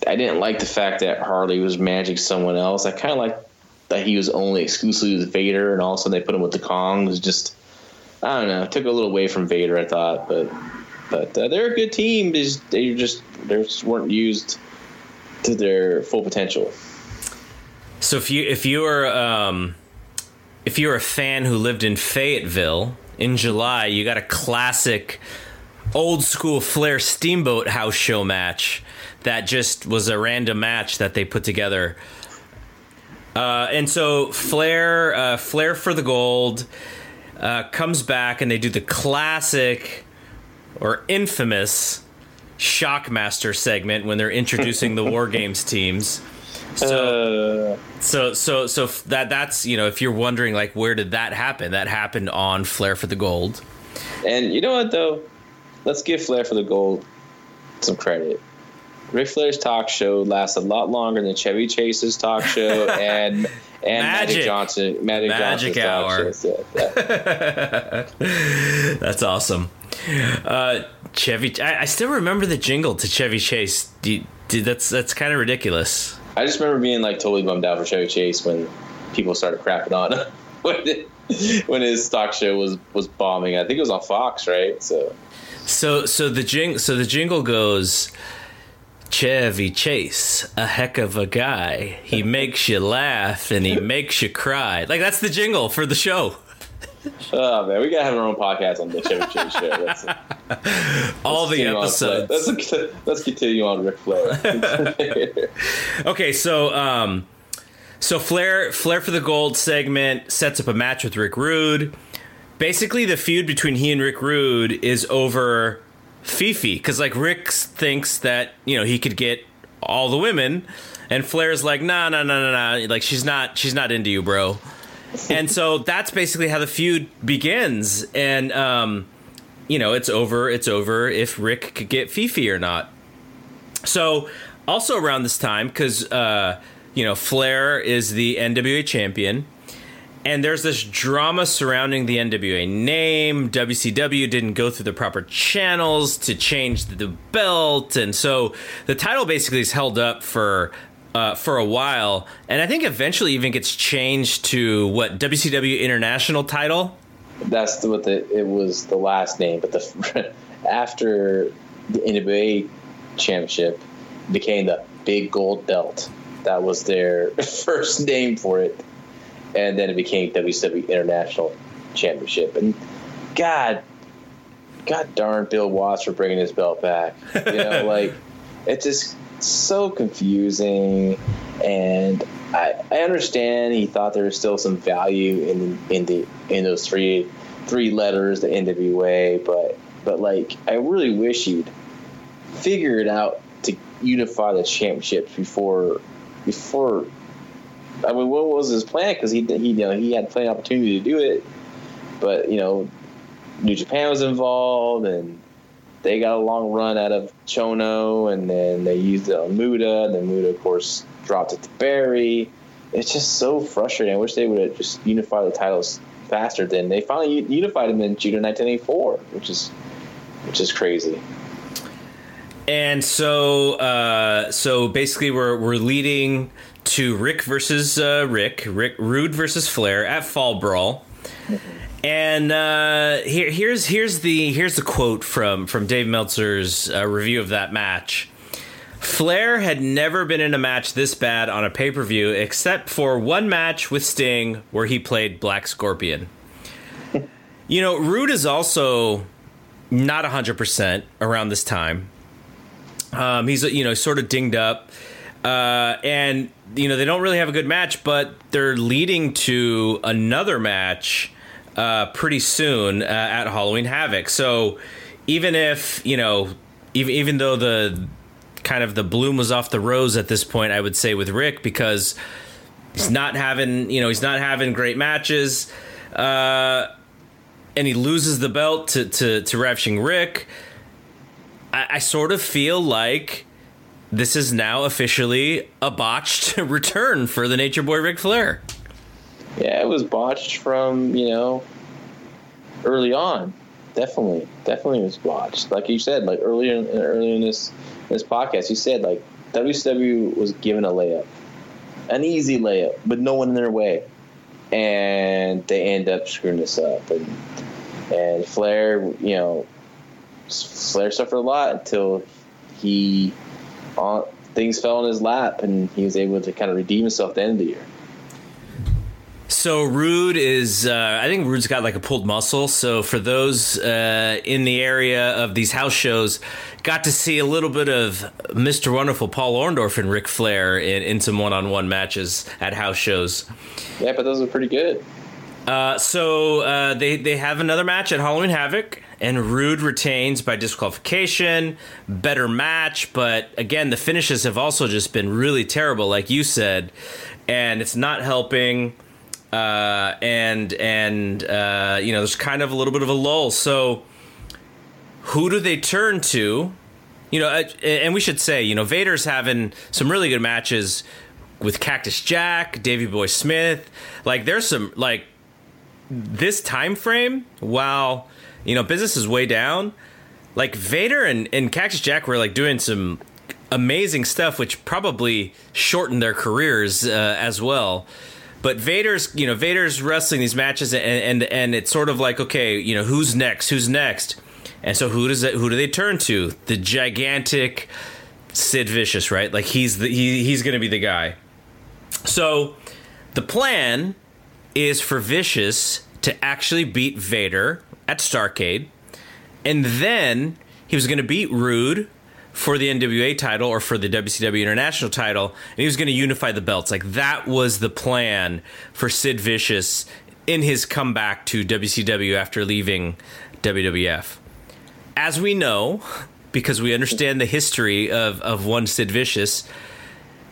I didn't like the fact that Harley was managing someone else. I kind of like that he was only exclusively with Vader, and all of a sudden they put him with the Kong. It was just I don't know. Took a little away from Vader, I thought, but but uh, they're a good team. They just, they just they just weren't used to their full potential. So if you if you were um, if you were a fan who lived in Fayetteville in July, you got a classic old school Flair Steamboat house show match that just was a random match that they put together. Uh, and so Flair, uh, Flair for the gold uh, comes back and they do the classic or infamous Shockmaster segment when they're introducing the War Games teams. So, uh. so, so, so that that's you know if you're wondering like where did that happen? That happened on Flair for the Gold. And you know what though, let's give Flair for the Gold some credit. Ric Flair's talk show lasts a lot longer than Chevy Chase's talk show and and Magic, Magic Johnson, Magic, Magic Johnson's Hour. That's awesome. Uh, Chevy, I, I, still remember the jingle to Chevy Chase. Do, do, that's that's kind of ridiculous. I just remember being like totally bummed out for Chevy Chase when people started crapping on him when, when his stock show was was bombing. I think it was on Fox, right? So So so the jing so the jingle goes Chevy Chase, a heck of a guy. He makes you laugh and he makes you cry. Like that's the jingle for the show. Oh man, we gotta have our own podcast on the Chevy Chase show. Let's, All the episodes. Let's, let's continue on Ric Flair. Okay, so um, so Flair Flair for the Gold segment sets up a match with Rick Rude. Basically, the feud between he and Rick Rude is over Fifi because like Rick thinks that you know he could get all the women, and Flair's like, nah, nah, nah, nah, nah. Like she's not she's not into you, bro. and so that's basically how the feud begins, and um, you know it's over. It's over if Rick could get Fifi or not. So, also around this time, because uh, you know Flair is the NWA champion, and there's this drama surrounding the NWA name. WCW didn't go through the proper channels to change the belt, and so the title basically is held up for. Uh, for a while, and I think eventually even gets changed to what WCW International title. That's what the it was the last name, but the after the NWA championship became the Big Gold Belt. That was their first name for it, and then it became WCW International Championship. And God, God darn Bill Watts for bringing his belt back. You know, like it's just so confusing, and I I understand he thought there was still some value in in the in those three three letters, the NWA, but but like I really wish he'd figure it out to unify the championships before before. I mean, what was his plan? Because he, he, you know, he had plenty of opportunity to do it, but you know, New Japan was involved, and they got a long run out of Chono, and then they used it on Muta, and then Muta, of course, dropped it to Barry. It's just so frustrating. I wish they would have just unified the titles faster. Than they finally unified them in June of 1984, which is which is crazy. And so, uh, so basically, we're we're leading to Rick versus uh, Rick, Rick Rude versus Flair at Fall Brawl. And uh, here, here's here's the here's the quote from from Dave Meltzer's uh, review of that match. Flair had never been in a match this bad on a pay per view, except for one match with Sting where he played Black Scorpion. you know, Rude is also not hundred percent around this time. Um, he's you know sort of dinged up, uh, and you know they don't really have a good match, but they're leading to another match uh, pretty soon uh, at Halloween Havoc. So even if you know, even even though the kind of the bloom was off the rose at this point, I would say with Ric because he's not having you know he's not having great matches. Uh, and he loses the belt to to, to Ravishing Rick. I, I sort of feel like this is now officially a botched return for the Nature Boy Ric Flair. Yeah, it was botched from you know early on. Definitely, definitely was botched. Like you said, like earlier in, earlier in this this podcast, you said like WCW was given a layup, an easy layup, but no one in their way, and they end up screwing this up. And and Flair, you know, Flair suffered a lot until he uh, things fell in his lap, and he was able to kind of redeem himself at the end of the year. So Rude is, uh, I think Rude's got like a pulled muscle. So for those uh, in the area of these house shows, got to see a little bit of Mr. Wonderful Paul Orndorff and Ric Flair in, in some one-on-one matches at house shows. Yeah, but those are pretty good. Uh, so uh, they they have another match at Halloween Havoc, and Rude retains by disqualification. Better match, but again, the finishes have also just been really terrible, like you said, and it's not helping. Uh, and and uh, you know, there's kind of a little bit of a lull. So, who do they turn to? You know, uh, and we should say, you know, Vader's having some really good matches with Cactus Jack, Davy Boy Smith. Like, there's some like this time frame. While you know business is way down, like Vader and, and Cactus Jack were like doing some amazing stuff, which probably shortened their careers uh, as well. But Vader's, you know, Vader's wrestling these matches, and, and and it's sort of like, okay, you know, who's next? Who's next? And so who does it? Who do they turn to? The gigantic Sid Vicious, right? Like he's the he, he's going to be the guy. So the plan is for Vicious to actually beat Vader at Starcade, and then he was going to beat Rude for the NWA title or for the WCW International title, and he was going to unify the belts. Like that was the plan for Sid Vicious in his comeback to WCW after leaving WWF. As we know, because we understand the history of, of one Sid Vicious,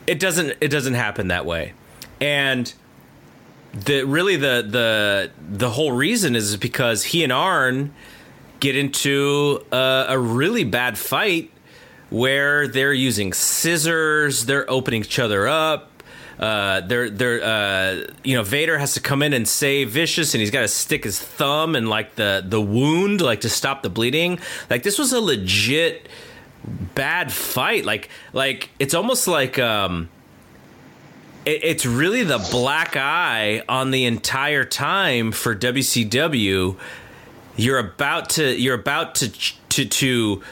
it doesn't it doesn't happen that way. And the really the the the whole reason is because he and Arn get into a, a really bad fight where they're using scissors, they're opening each other up. Uh, they're they're uh, you know Vader has to come in and save Vicious, and he's got to stick his thumb in like the the wound, like to stop the bleeding. Like this was a legit bad fight. Like like it's almost like um, it, it's really the black eye on the entire time for WCW. You're about to you're about to to to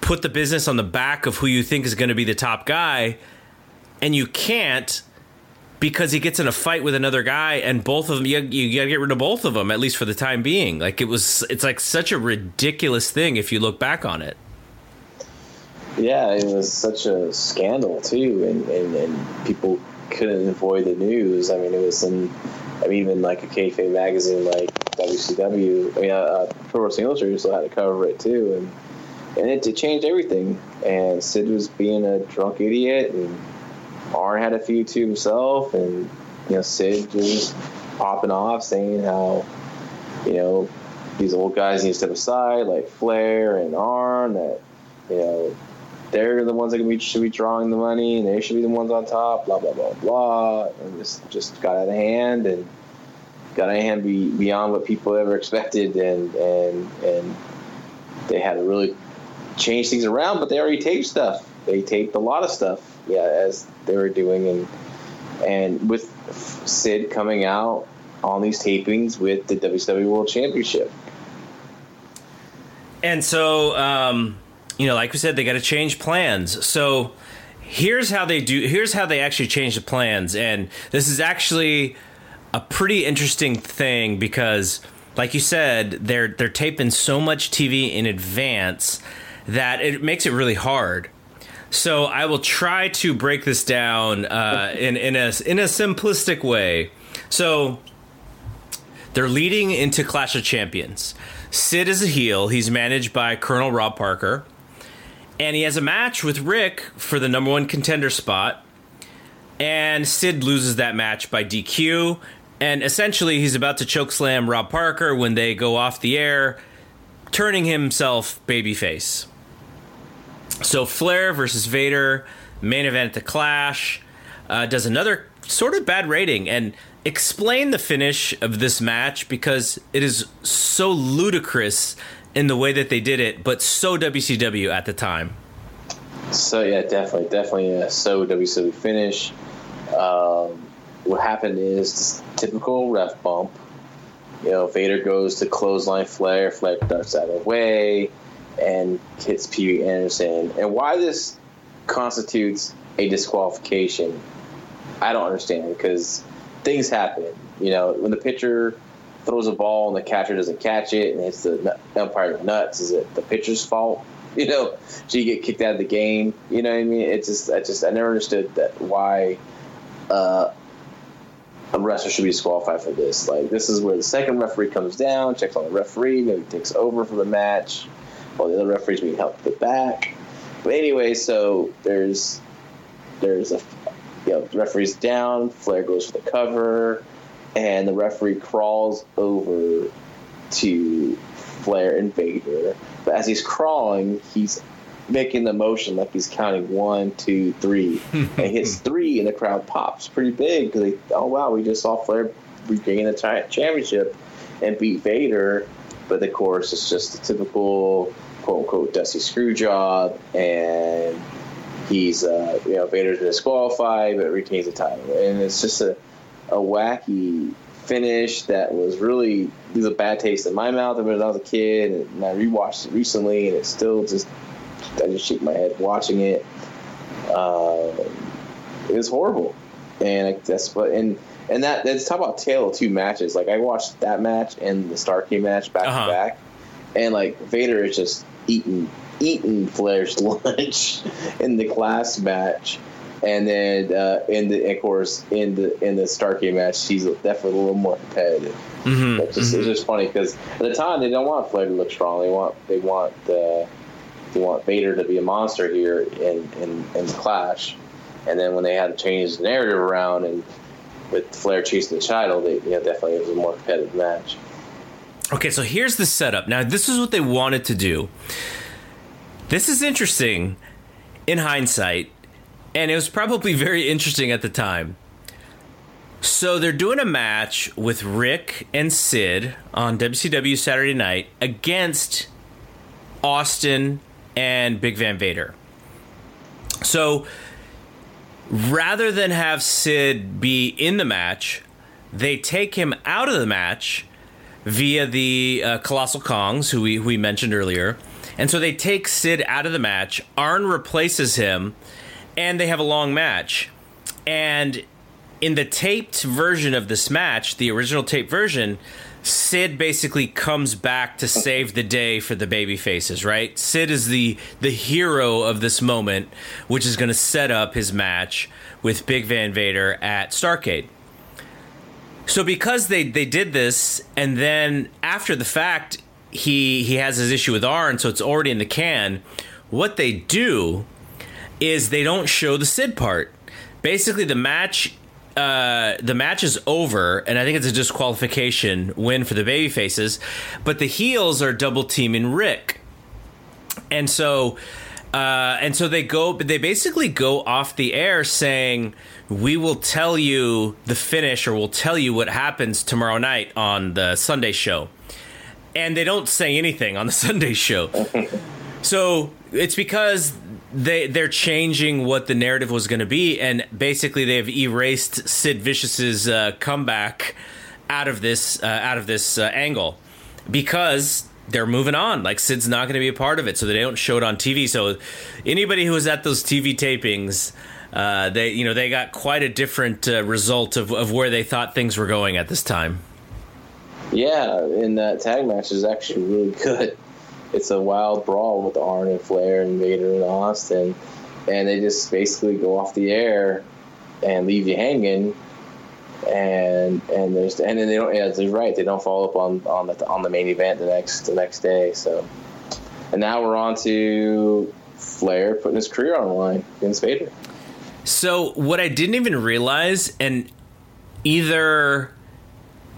put the business on the back of who you think is going to be the top guy, and you can't because he gets in a fight with another guy, and both of them you, you got to get rid of both of them at least for the time being. Like it was, it's like such a ridiculous thing if you look back on it. Yeah, it was such a scandal too, and, and, and people couldn't avoid the news. I mean, it was in I mean, even like a kayfabe magazine like WCW. I mean, uh, uh, Pro Wrestling Illustrated still had to cover it too, and and it, it changed everything. And Sid was being a drunk idiot, and Arn had a feud to himself, and you know Sid just popping off saying how you know these old guys need to step aside, like Flair and Arn, that you know they're the ones that should be drawing the money, and they should be the ones on top. Blah blah blah blah, and this just got out of hand and got out of hand be, beyond what people ever expected, and and and they had to really change things around, but they already taped stuff. They taped a lot of stuff, yeah, as they were doing, and and with Sid coming out on these tapings with the WCW World Championship. And so, um, you know, like we said, they got to change plans. So here's how they do. Here's how they actually change the plans, and this is actually a pretty interesting thing because, like you said, they're they're taping so much TV in advance that it makes it really hard. So I will try to break this down uh, in in a in a simplistic way. So they're leading into Clash of Champions. Sid is a heel. He's managed by Colonel Rob Parker, and he has a match with Ric for the number one contender spot. And Sid loses that match by DQ. And essentially, he's about to chokeslam Rob Parker when they go off the air, turning himself babyface. So Flair versus Vader, main event at the Clash, uh, does another sort of bad rating. And explain the finish of this match because it is so ludicrous in the way that they did it, but so WCW at the time. So yeah, definitely, definitely a so WCW finish. Um, what happened is typical ref bump. You know, Vader goes to clothesline Flair. Flair ducks out of the way and hits Pee Anderson. And why this constitutes a disqualification, I don't understand because things happen. You know, when the pitcher throws a ball and the catcher doesn't catch it and hits the umpire nuts, is it the pitcher's fault? You know, so you get kicked out of the game. You know what I mean? It's just, I just, I never understood that why uh, a wrestler should be disqualified for this. Like, this is where the second referee comes down, checks on the referee, maybe takes over for the match while the other referees being helped to the back. But anyway, so there's there's a you know referee's down, Flair goes for the cover, and the referee crawls over to Flair and Vader. But as he's crawling, he's making the motion like he's counting one, two, three, and he hits three, and the crowd pops pretty big because they oh wow, we just saw Flair regain the championship and beat Vader. But of course, it's just a typical quote unquote dusty screw job, and he's uh, you know Vader's disqualified but retains the title, and it's just a a wacky finish that was really leaves a bad taste in my mouth when I was a kid, and I rewatched it recently, and it's still just I just shake my head watching it. Uh, it was horrible, and I, that's what and and that let's talk about tale of two matches. Like I watched that match and the Starcade match back Uh-huh. to back, and like Vader is just eating eating Flair's lunch in the Clash match, and then uh, in the of course in the in the Starcade match, she's definitely a little more competitive. Mhm, It's just, mhm. it's just funny because at the time they don't want Flair to look strong. They want they want uh, they want Vader to be a monster here in, in, in the Clash, and then when they had to change the narrative around and with Flair chasing the title, they you know, definitely it was a more competitive match. Okay, so here's the setup. Now, this is what they wanted to do. This is interesting in hindsight, and it was probably very interesting at the time. So they're doing a match with Ric and Sid on WCW Saturday Night against Austin and Big Van Vader. So rather than have Sid be in the match, they take him out of the match via the uh, Colossal Kongs, who we, who we mentioned earlier. And so they take Sid out of the match. Arn replaces him, and they have a long match. And in the taped version of this match, the original taped version, Sid basically comes back to save the day for the baby faces, right? Sid is the the hero of this moment, which is going to set up his match with Big Van Vader at Starcade. So because they they did this, and then after the fact, he he has his issue with Arn, so it's already in the can. What they do is they don't show the Sid part. Basically, the match uh, the match is over, and I think it's a disqualification win for the baby faces. But the heels are double teaming Ric, and so uh, and so they go. They basically go off the air saying, "We will tell you the finish, or we'll tell you what happens tomorrow night on the Sunday show." And they don't say anything on the Sunday show. So it's because they they're changing what the narrative was going to be, and basically they've erased Sid Vicious's uh, comeback out of this uh, out of this uh, angle because they're moving on. Like Sid's not going to be a part of it, so they don't show it on TV. So anybody who was at those TV tapings. Uh, they, you know, they got quite a different uh, result of, of where they thought things were going at this time. Yeah, and that tag match is actually really good. It's a wild brawl with Arn and Flair and Vader and Austin, and they just basically go off the air and leave you hanging. And and there's and then they don't. Yeah, they're right. They don't follow up on on the on the main event the next the next day. So, and now we're on to Flair putting his career on the line against Vader. So what I didn't even realize, and either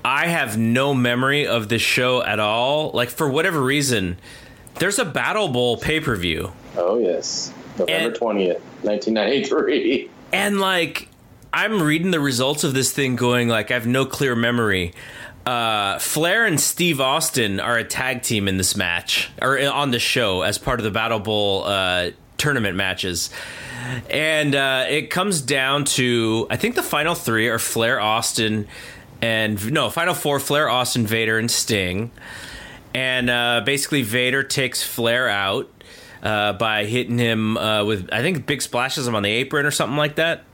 I have no memory of this show at all. Like for whatever reason, there's a Battle Bowl pay per view, Oh yes, November twentieth, nineteen ninety three. and like I'm reading the results of this thing, going like I have no clear memory. Uh, Flair and Steve Austin are a tag team in this match, or on the show as part of the Battle Bowl uh, tournament matches. And uh, it comes down to I think the final three are Flair, Austin, and no, final four: Flair, Austin, Vader, and Sting. And uh, basically, Vader takes Flair out uh, by hitting him uh, with I think big splashes him on the apron or something like that.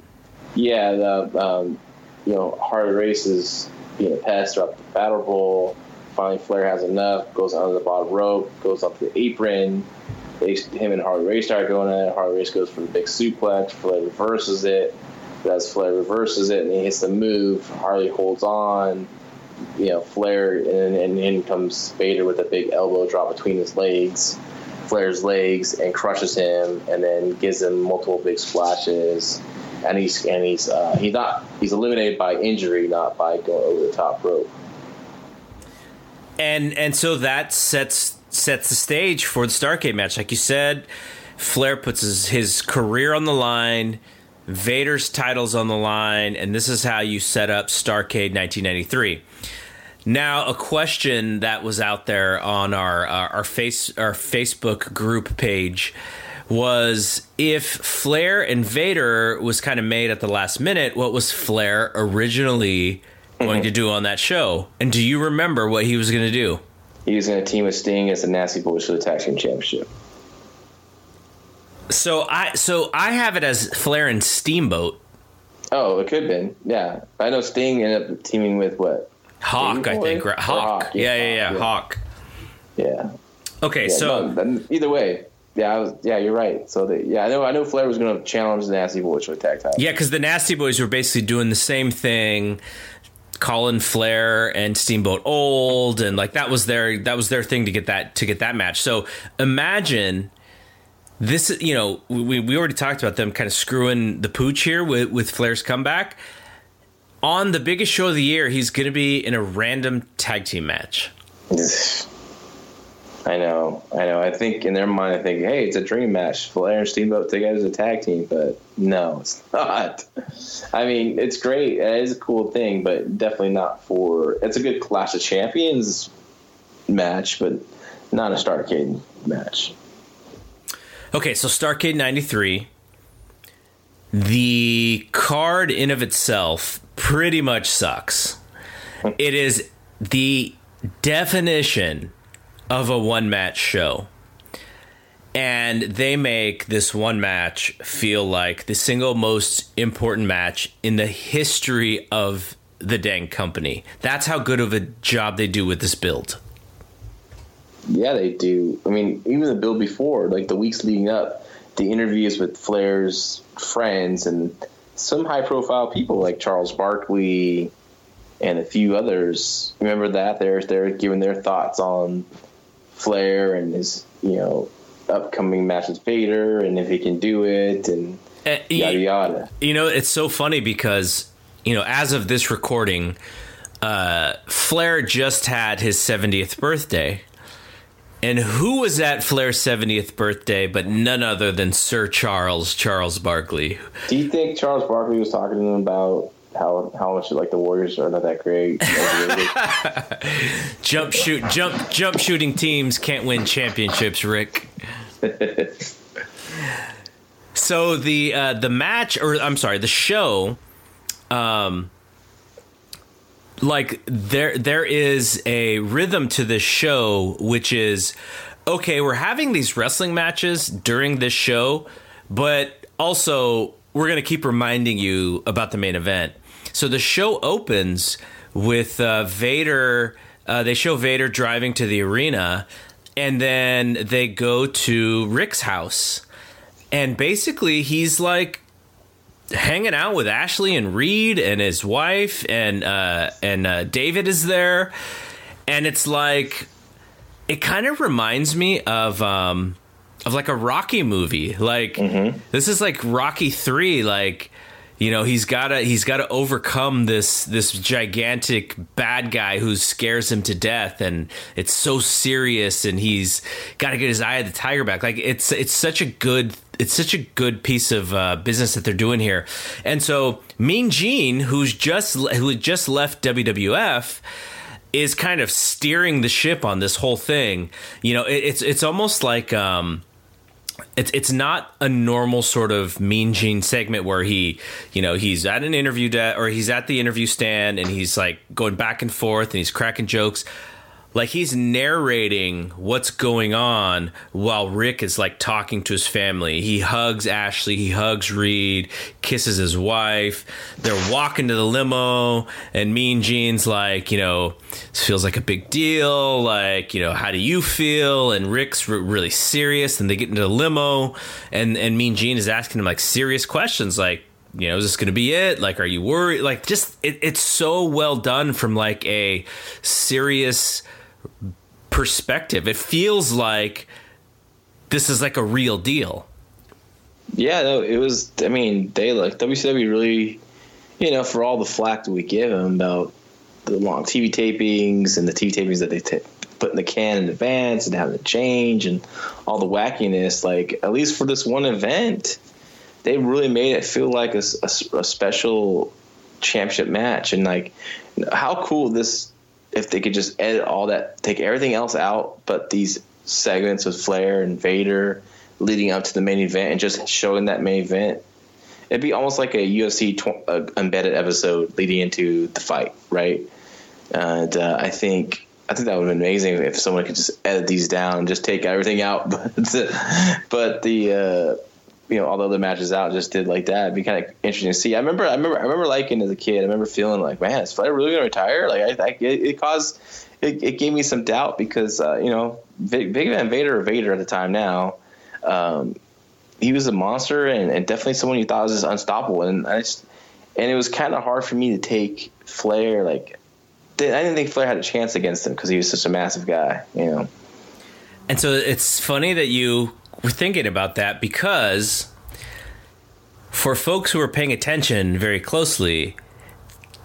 Yeah, the um, you know Harley Race is being pest throughout the Battle Bowl. Finally, Flair has enough, goes under the bottom rope, goes up the apron. They, him and Harley Race start going at it. Harley Race goes for the big suplex. Flair reverses it. As Flair reverses it and he hits the move, Harley holds on. You know, Flair, and, and in comes Vader with a big elbow drop between his legs. Flair's legs and crushes him, and then gives him multiple big splashes. And he's and he's uh, he's not he's eliminated by injury, not by going over the top rope. and and so that sets sets the stage for the Starcade match. Like you said, Flair puts his, his career on the line, Vader's titles on the line, and this is how you set up Starcade 1993. Now, a question that was out there on our our, our face our Facebook group page was if Flair and Vader was kind of made at the last minute, what was Flair originally going to do on that show? And do you remember what he was going to do? He was going to team with Sting as the Nasty Boys for the Tag Team Championship. So I so I have it as Flair and Steamboat. Oh, it could have been. Yeah, I know Sting ended up teaming with what Hawk, I think. Right? Hawk. Hawk. Yeah, yeah, yeah, yeah, Hawk. Yeah. Okay, Yeah, so no, either way, yeah, I was, yeah, you're right. So the, yeah, I know, I know Flair was going to challenge the Nasty Boys for tag title. yeah, because the Nasty Boys were basically doing the same thing, Colin Flair and Steamboat old, and like that was their that was their thing to get that to get that match. So imagine this. You know, we we already talked about them kind of screwing the pooch here with with Flair's comeback. On the biggest show of the year, he's going to be in a random tag team match. I know, I know. I think in their mind, I think, hey, it's a dream match. Flair and Steamboat together as a tag team, but no, it's not. I mean, it's great. It is a cool thing, but definitely not for. It's a good Clash of Champions match, but not a Starcade match. Okay, so Starcade 93. The card in of itself pretty much sucks. It is the definition of a one match show. And they make this one match feel like the single most important match in the history of the dang company. That's how good of a job they do with this build. Yeah, they do. I mean, even the build before, like the weeks leading up, the interviews with Flair's friends and some high profile people like Charles Barkley and a few others. Remember that? They're they're giving their thoughts on Flair and his, you know, upcoming match with Vader and if he can do it and Uh, yada yada. You know, it's so funny because, you know, as of this recording, uh, Flair just had his 70th birthday. And who was at Flair's 70th birthday but none other than Sir Charles, Charles Barkley? Do you think Charles Barkley was talking to them about how how much like the Warriors are not that great? Jump shoot jump jump shooting teams can't win championships, Ric. so the uh, the match or I'm sorry, the show um like there there is a rhythm to this show which is okay, we're having these wrestling matches during this show, but also we're going to keep reminding you about the main event. So the show opens with uh, Vader. Uh, they show Vader driving to the arena, and then they go to Ric's house, and basically he's like hanging out with Ashley and Reid and his wife, and uh, and uh, David is there, and it's like it kind of reminds me of um, of like a Rocky movie. Like this is like Rocky three. Like you know he's gotta he's gotta overcome this this gigantic bad guy who scares him to death, and it's so serious, and he's got to get his eye of the tiger back. Like it's it's such a good it's such a good piece of uh, business that they're doing here. And so Mean Gene, who's just who just left WWF, is kind of steering the ship on this whole thing. You know, it, it's it's almost like um, it's it's not a normal sort of Mean Gene segment where he, you know, he's at an interview de- or he's at the interview stand and he's like going back and forth and he's cracking jokes. Like he's narrating what's going on while Ric is like talking to his family. He hugs Ashley, he hugs Reid, kisses his wife. They're walking to the limo, and Mean Gene's like, you know, this feels like a big deal. Like, you know, how do you feel? And Ric's re- really serious. And they get into the limo, and and Mean Gene is asking him like serious questions, like, you know, is this going to be it? Like, are you worried? Like, just it, it's so well done from like a serious perspective. It feels like this is like a real deal. Yeah, no, it was. I mean, they like WCW really, you know, for all the flack that we give them about the long TV tapings and the TV tapings that they t- put in the can in advance and having to change and all the wackiness. Like at least for this one event, they really made it feel like a a special championship match. And like, how cool this if they could just edit all that, take everything else out, but these segments with Flair and Vader leading up to the main event and just showing that main event. It'd be almost like a UFC tw- uh, embedded episode leading into the fight, right? And uh, I think I think that would have been amazing if someone could just edit these down and just take everything out. But but the uh, you know all the other matches out just did like that. It'd be kind of interesting to see. I remember I remember I remember liking as a kid. I remember feeling like, man, is Flair really gonna retire? Like I, I it, caused it, it gave me some doubt because uh, you know Big, Big Van Vader or Vader at the time now. Um, he was a monster and, and, definitely someone you thought was just unstoppable. And I just, and it was kind of hard for me to take Flair. Like, I didn't think Flair had a chance against him because he was such a massive guy, you know. And so it's funny that you were thinking about that because for folks who are paying attention very closely,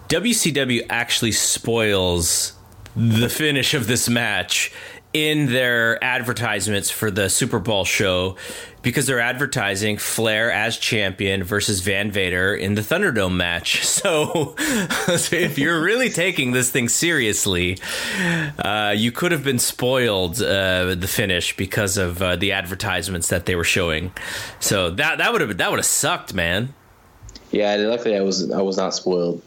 WCW actually spoils the finish of this match in their advertisements for the SuperBrawl show because they're advertising Flair as champion versus Van Vader in the Thunderdome match. So, so if you're really taking this thing seriously, uh, you could have been spoiled uh, the finish because of uh, the advertisements that they were showing. So that that would have that would have sucked, man. Yeah, luckily I was I was not spoiled,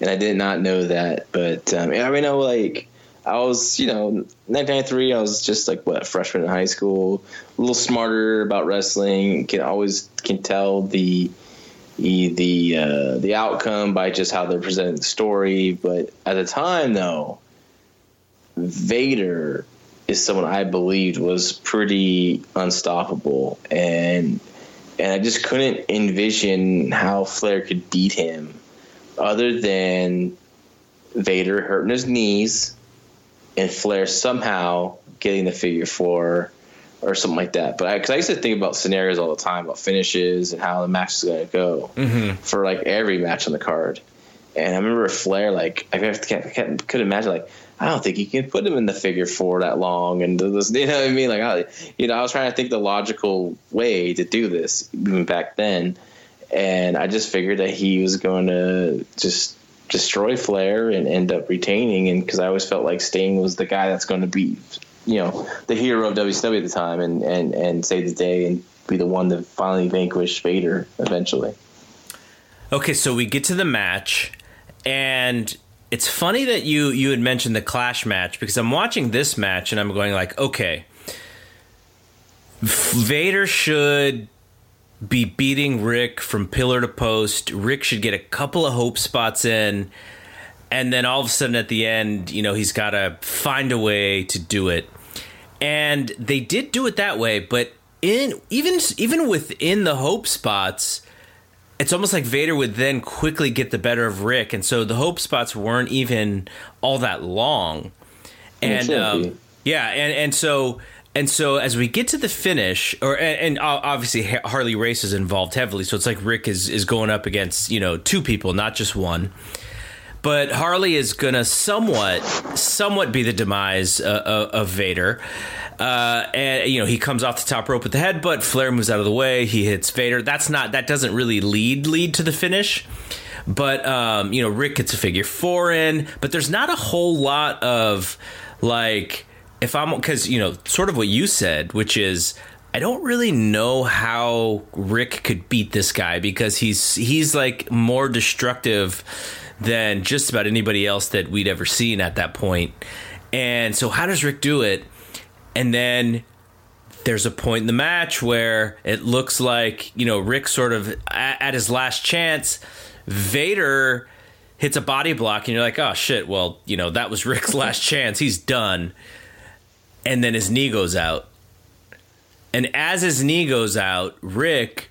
and I did not know that. But um, I mean, I like I was, you know, 1993. I was just like what a freshman in high school, a little smarter about wrestling. Can always can tell the the the, uh, the outcome by just how they're presenting the story. But at the time, though, Vader is someone I believed was pretty unstoppable, and and I just couldn't envision how Flair could beat him, other than Vader hurting his knees and Flair somehow getting the figure four or something like that. But because I, I, used to think about scenarios all the time about finishes and how the match is going to go mm-hmm. for like every match on the card. And I remember Flair, like I can't, I can't, could imagine, like I don't think you can put him in the figure four that long, and this, you know what I mean? Like, I, you know, I was trying to think the logical way to do this even back then, and I just figured that he was going to just destroy Flair and end up retaining. And because I always felt like Sting was the guy that's going to be, you know, the hero of WCW at the time and, and, and save the day and be the one to finally vanquish Vader eventually. Okay, so we get to the match, and it's funny that you you had mentioned the Clash match because I'm watching this match and I'm going like, okay, Vader should be beating Ric from pillar to post. Ric should get a couple of hope spots in. And then all of a sudden at the end, you know, he's got to find a way to do it. And they did do it that way, but in even even within the hope spots, it's almost like Vader would then quickly get the better of Ric, and so the hope spots weren't even all that long. And um, yeah, and and so and so as we get to the finish, or and, obviously Harley Race is involved heavily, so it's like Ric is is going up against you know two people, not just one. But Harley is gonna somewhat somewhat be the demise uh, of Vader. Uh, and you know he comes off the top rope with the headbutt. Flair moves out of the way. He hits Vader. That's not that doesn't really lead lead to the finish. But um, you know Ric gets a figure four in, but there's not a whole lot of like if I'm because you know sort of what you said, which is I don't really know how Ric could beat this guy because he's he's like more destructive than just about anybody else that we'd ever seen at that point. And so how does Ric do it? And then there's a point in the match where it looks like, you know, Ric sort of at, his last chance, Vader hits a body block and you're like, "Oh shit, well, you know, that was Ric's last chance. He's done." And then his knee goes out. And as his knee goes out, Ric,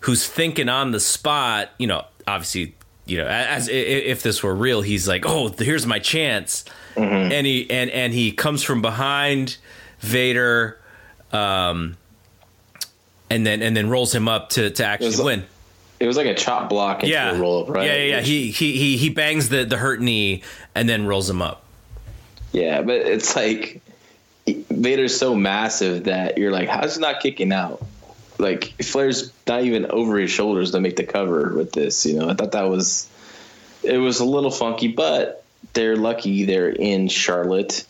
who's thinking on the spot, you know, obviously, you know, as if this were real, he's like, "Oh, here's my chance," mm-hmm. and he and and he comes from behind Vader, um, and then and then rolls him up to to actually it win. It was like a chop block into yeah. a roll up, right? Yeah, yeah, yeah. He, he he he bangs the the hurt knee and then rolls him up. Yeah, but it's like Vader's so massive that you're like, how's he not kicking out? Like Flair's not even over his shoulders to make the cover with this. You know, I thought that was it was a little funky, but they're lucky they're in Charlotte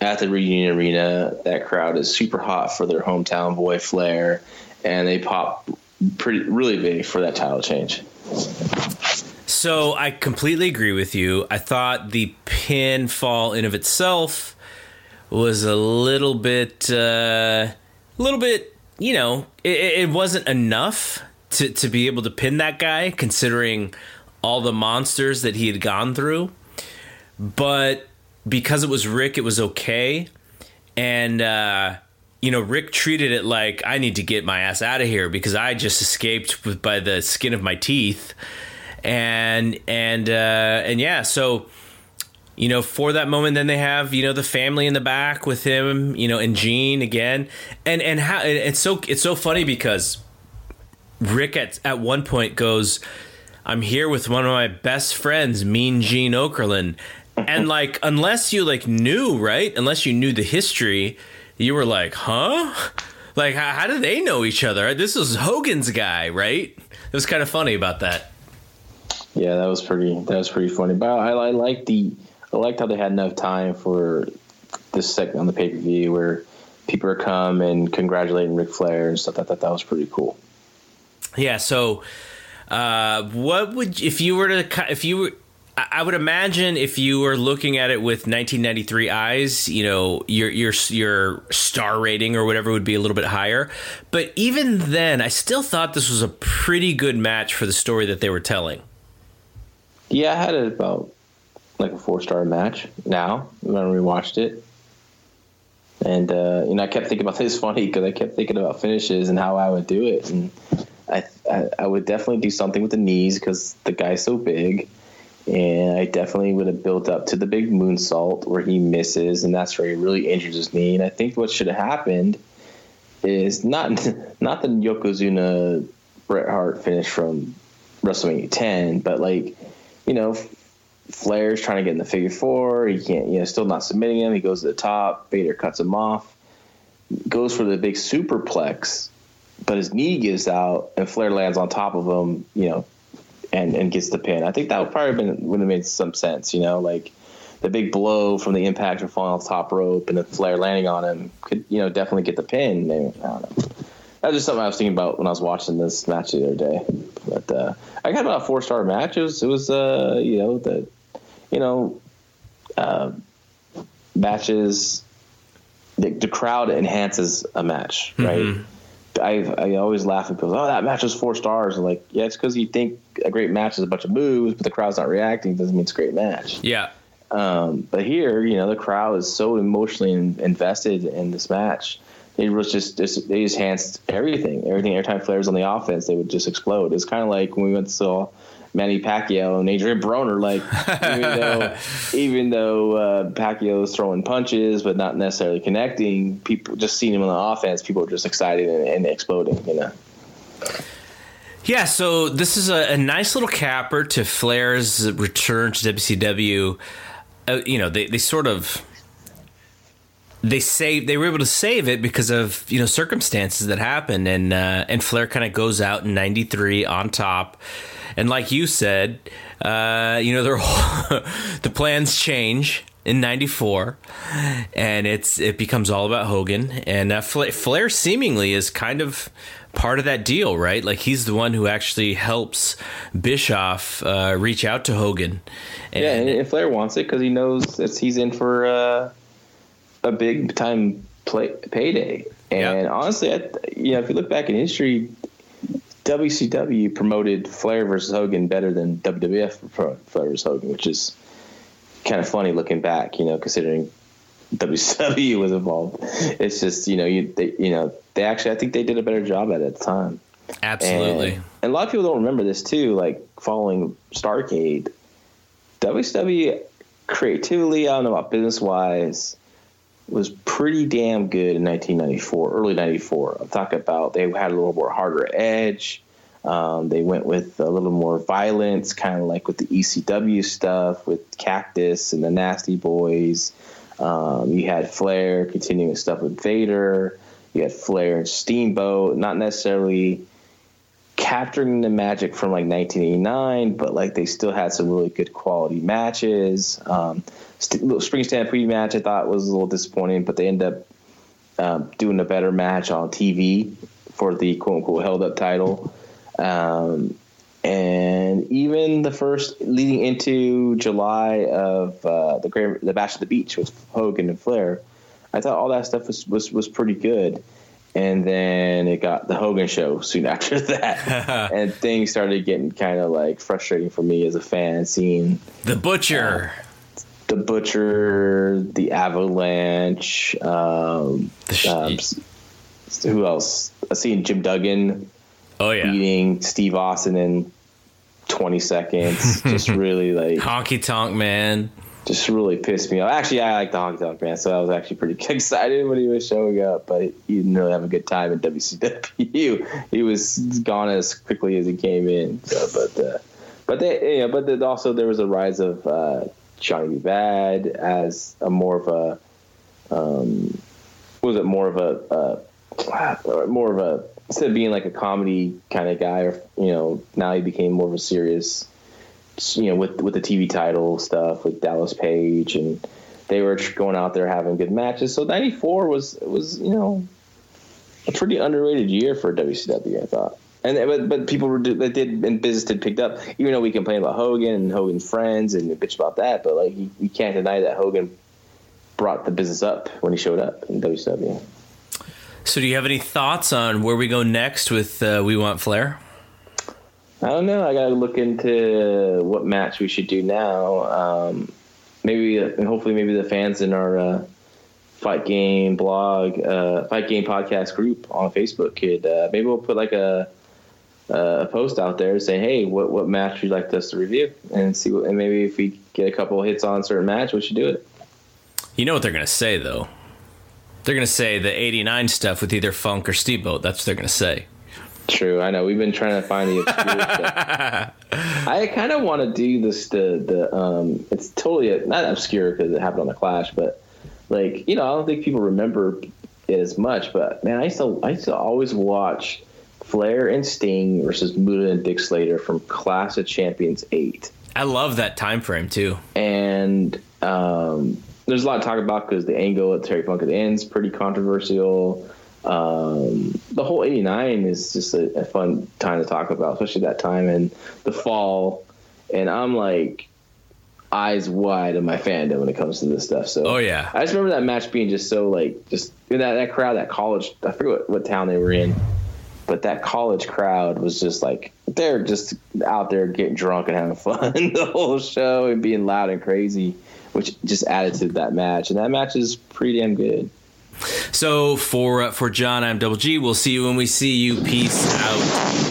at the Reunion Arena. That crowd is super hot for their hometown boy Flair, and they pop pretty really big for that title change. So I completely agree with you. I thought the pinfall in of itself was a little bit, uh, a little bit, you know, it, it wasn't enough to to be able to pin that guy, considering all the monsters that he had gone through. But because it was Ric, it was okay. And, uh, you know, Ric treated it like I need to get my ass out of here because I just escaped by the skin of my teeth. And, and, uh, and yeah, so, you know, for that moment, then they have, you know, the family in the back with him, you know, and Gene again. And, and how, it's so, it's so funny because Ric at, at one point goes, I'm here with one of my best friends, Mean Gene Okerlund. And like unless you like knew right? Unless you knew the history you were like huh? Like how, how do they know each other? This is hogan's guy right? It was kind of funny about that. Yeah that was pretty that was pretty funny. But i, I like the i liked how they had enough time for this segment on the pay-per-view where people are come and congratulating Ric Flair and stuff. I thought that was pretty cool. Yeah. So, uh, what would if you were to if you were I would imagine if you were looking at it with 1993 eyes, you know, your your your star rating or whatever would be a little bit higher. But even then, I still thought this was a pretty good match for the story that they were telling. Yeah, I had it about like a four star match. Now when we watched it, and uh, you know, I kept thinking about this funny because I kept thinking about finishes and how I would do it, and I I, I would definitely do something with the knees because the guy's so big and I definitely would have built up to the big moonsault where he misses, and that's where he really injures his knee. And I think what should have happened is not not the Yokozuna Bret Hart finish from WrestleMania 10, but like you know, Flair's trying to get in the figure four. He can't, you know, still not submitting him. He goes to the top. Vader cuts him off. Goes for the big superplex, but his knee gives out, and Flair lands on top of him. You know, and and gets the pin. I think that would probably been, would have made some sense. You know, like the big blow from the impact of falling off top rope and the Flair landing on him could you know definitely get the pin. Maybe, I don't know. That's just something I was thinking about when I was watching this match the other day. But uh, I got about a four star match. It was, it was uh, you know the you know uh, matches. The, the crowd enhances a match, right? Mm-hmm I I always laugh at people. Oh, that match was four stars. I'm like, yeah, it's because you think a great match is a bunch of moves, but the crowd's not reacting. Doesn't mean it's a great match. Yeah. Um, but here, you know, the crowd is so emotionally invested in this match. It was just, just they just enhanced everything. Everything. Every time Flair's on the offense, they would just explode. It's kind of like when we went to saw Manny Pacquiao and Adrian Broner. Like even though even though uh, Pacquiao's throwing punches but not necessarily connecting, people just seeing him on the offense, people are just excited and, and exploding. You know. Yeah, so this is a, a, nice little capper to Flair's return to WCW. Uh, you know, they, they sort of they save they were able to save it because of you know circumstances that happened, and uh, and Flair kind of goes out in '93 on top and like you said, uh, you know, the plans change in '94, and it's it becomes all about Hogan. And uh, Flair seemingly is kind of part of that deal, right? Like he's the one who actually helps Bischoff uh, reach out to Hogan. And, yeah, and Flair wants it because he knows that he's in for uh, a big time play, payday. And yeah. honestly, I, you know, if you look back in history, WCW promoted Flair versus Hogan better than WWF promoted Flair versus Hogan, which is kind of funny looking back, you know, considering WCW was involved. It's just you know you they, you know they actually I think they did a better job at it at the time. Absolutely, and, and a lot of people don't remember this too. Like following Starcade, WCW creatively, I don't know about business wise, was pretty damn good in 1994, early 94. I'm talking about they had a little more harder edge. Um, they went with a little more violence, kind of like with the ECW stuff with Cactus and the Nasty Boys. Um, you had Flair continuing stuff with Vader. You had Flair and Steamboat, not necessarily capturing the magic from like 1989, but like they still had some really good quality matches. Um, st- Spring Stampede match I thought was a little disappointing, but they ended up um, doing a better match on TV for the quote unquote held up title. Um, and even the first leading into July of uh, the the Bash of the Beach with Hogan and Flair, I thought all that stuff was was, was pretty good. And then it got the Hogan show soon after that, and things started getting kind of like frustrating for me as a fan, seeing the Butcher, uh, the Butcher, the Avalanche, um, um, who else? I seen Jim Duggan Oh yeah, beating Steve Austin in 20 seconds. just really like honky tonk man. Just really pissed me off. Actually, I like the honky tonk man, so I was actually pretty excited when he was showing up. But he didn't really have a good time in WCW. he was gone as quickly as he came in. So, but uh, but they, you know, but also there was a rise of uh, Johnny. Bad as a more of a um, was it more of a uh, more of a instead of being like a comedy kind of guy, or you know, now he became more of a serious, you know, with with the TV title stuff with Dallas Page, and they were going out there having good matches. So '94 was was you know a pretty underrated year for WCW, I thought. And but but people were that did and business did picked up. Even though we complain about Hogan and Hogan's friends and bitch about that, but like you, can't deny that Hogan brought the business up when he showed up in WCW. So, do you have any thoughts on where we go next with uh, We Want Flair? I don't know. I got to look into what match we should do now. Um, maybe, and hopefully, maybe the fans in our uh, fight game blog, uh, fight game podcast group on Facebook could uh, maybe we'll put like a a post out there saying, "Hey, what what match would you like us to review?" and see what, and maybe if we get a couple hits on a certain match, we should do it. You know what they're gonna say though. They're to say the 89 stuff with either Funk or Steamboat. That's what they're to say. True, I know. We've been trying to find the obscure stuff. I kind of want to do this. The the um, it's totally a, not obscure because it happened on the Clash, but like you know, I don't think people remember it as much. But man, I used to I used to always watch Flair and Sting versus Muta and Dick Slater from Clash of Champions eight. I love that time frame too. And um, there's a lot to talk about because the angle at Terry Funk at the end is pretty controversial. Um, the whole '89 is just a, a, fun time to talk about, especially that time in the fall. And I'm like eyes wide of my fandom when it comes to this stuff. So, oh yeah, I just remember that match being just so like just that that crowd, that college. I forget what, what town they were in, but that college crowd was just like they're just out there getting drunk and having fun the whole show and being loud and crazy which just added to that match. And that match is pretty damn good. So for uh, for John, I'm Double G. We'll see you when we see you. Peace out.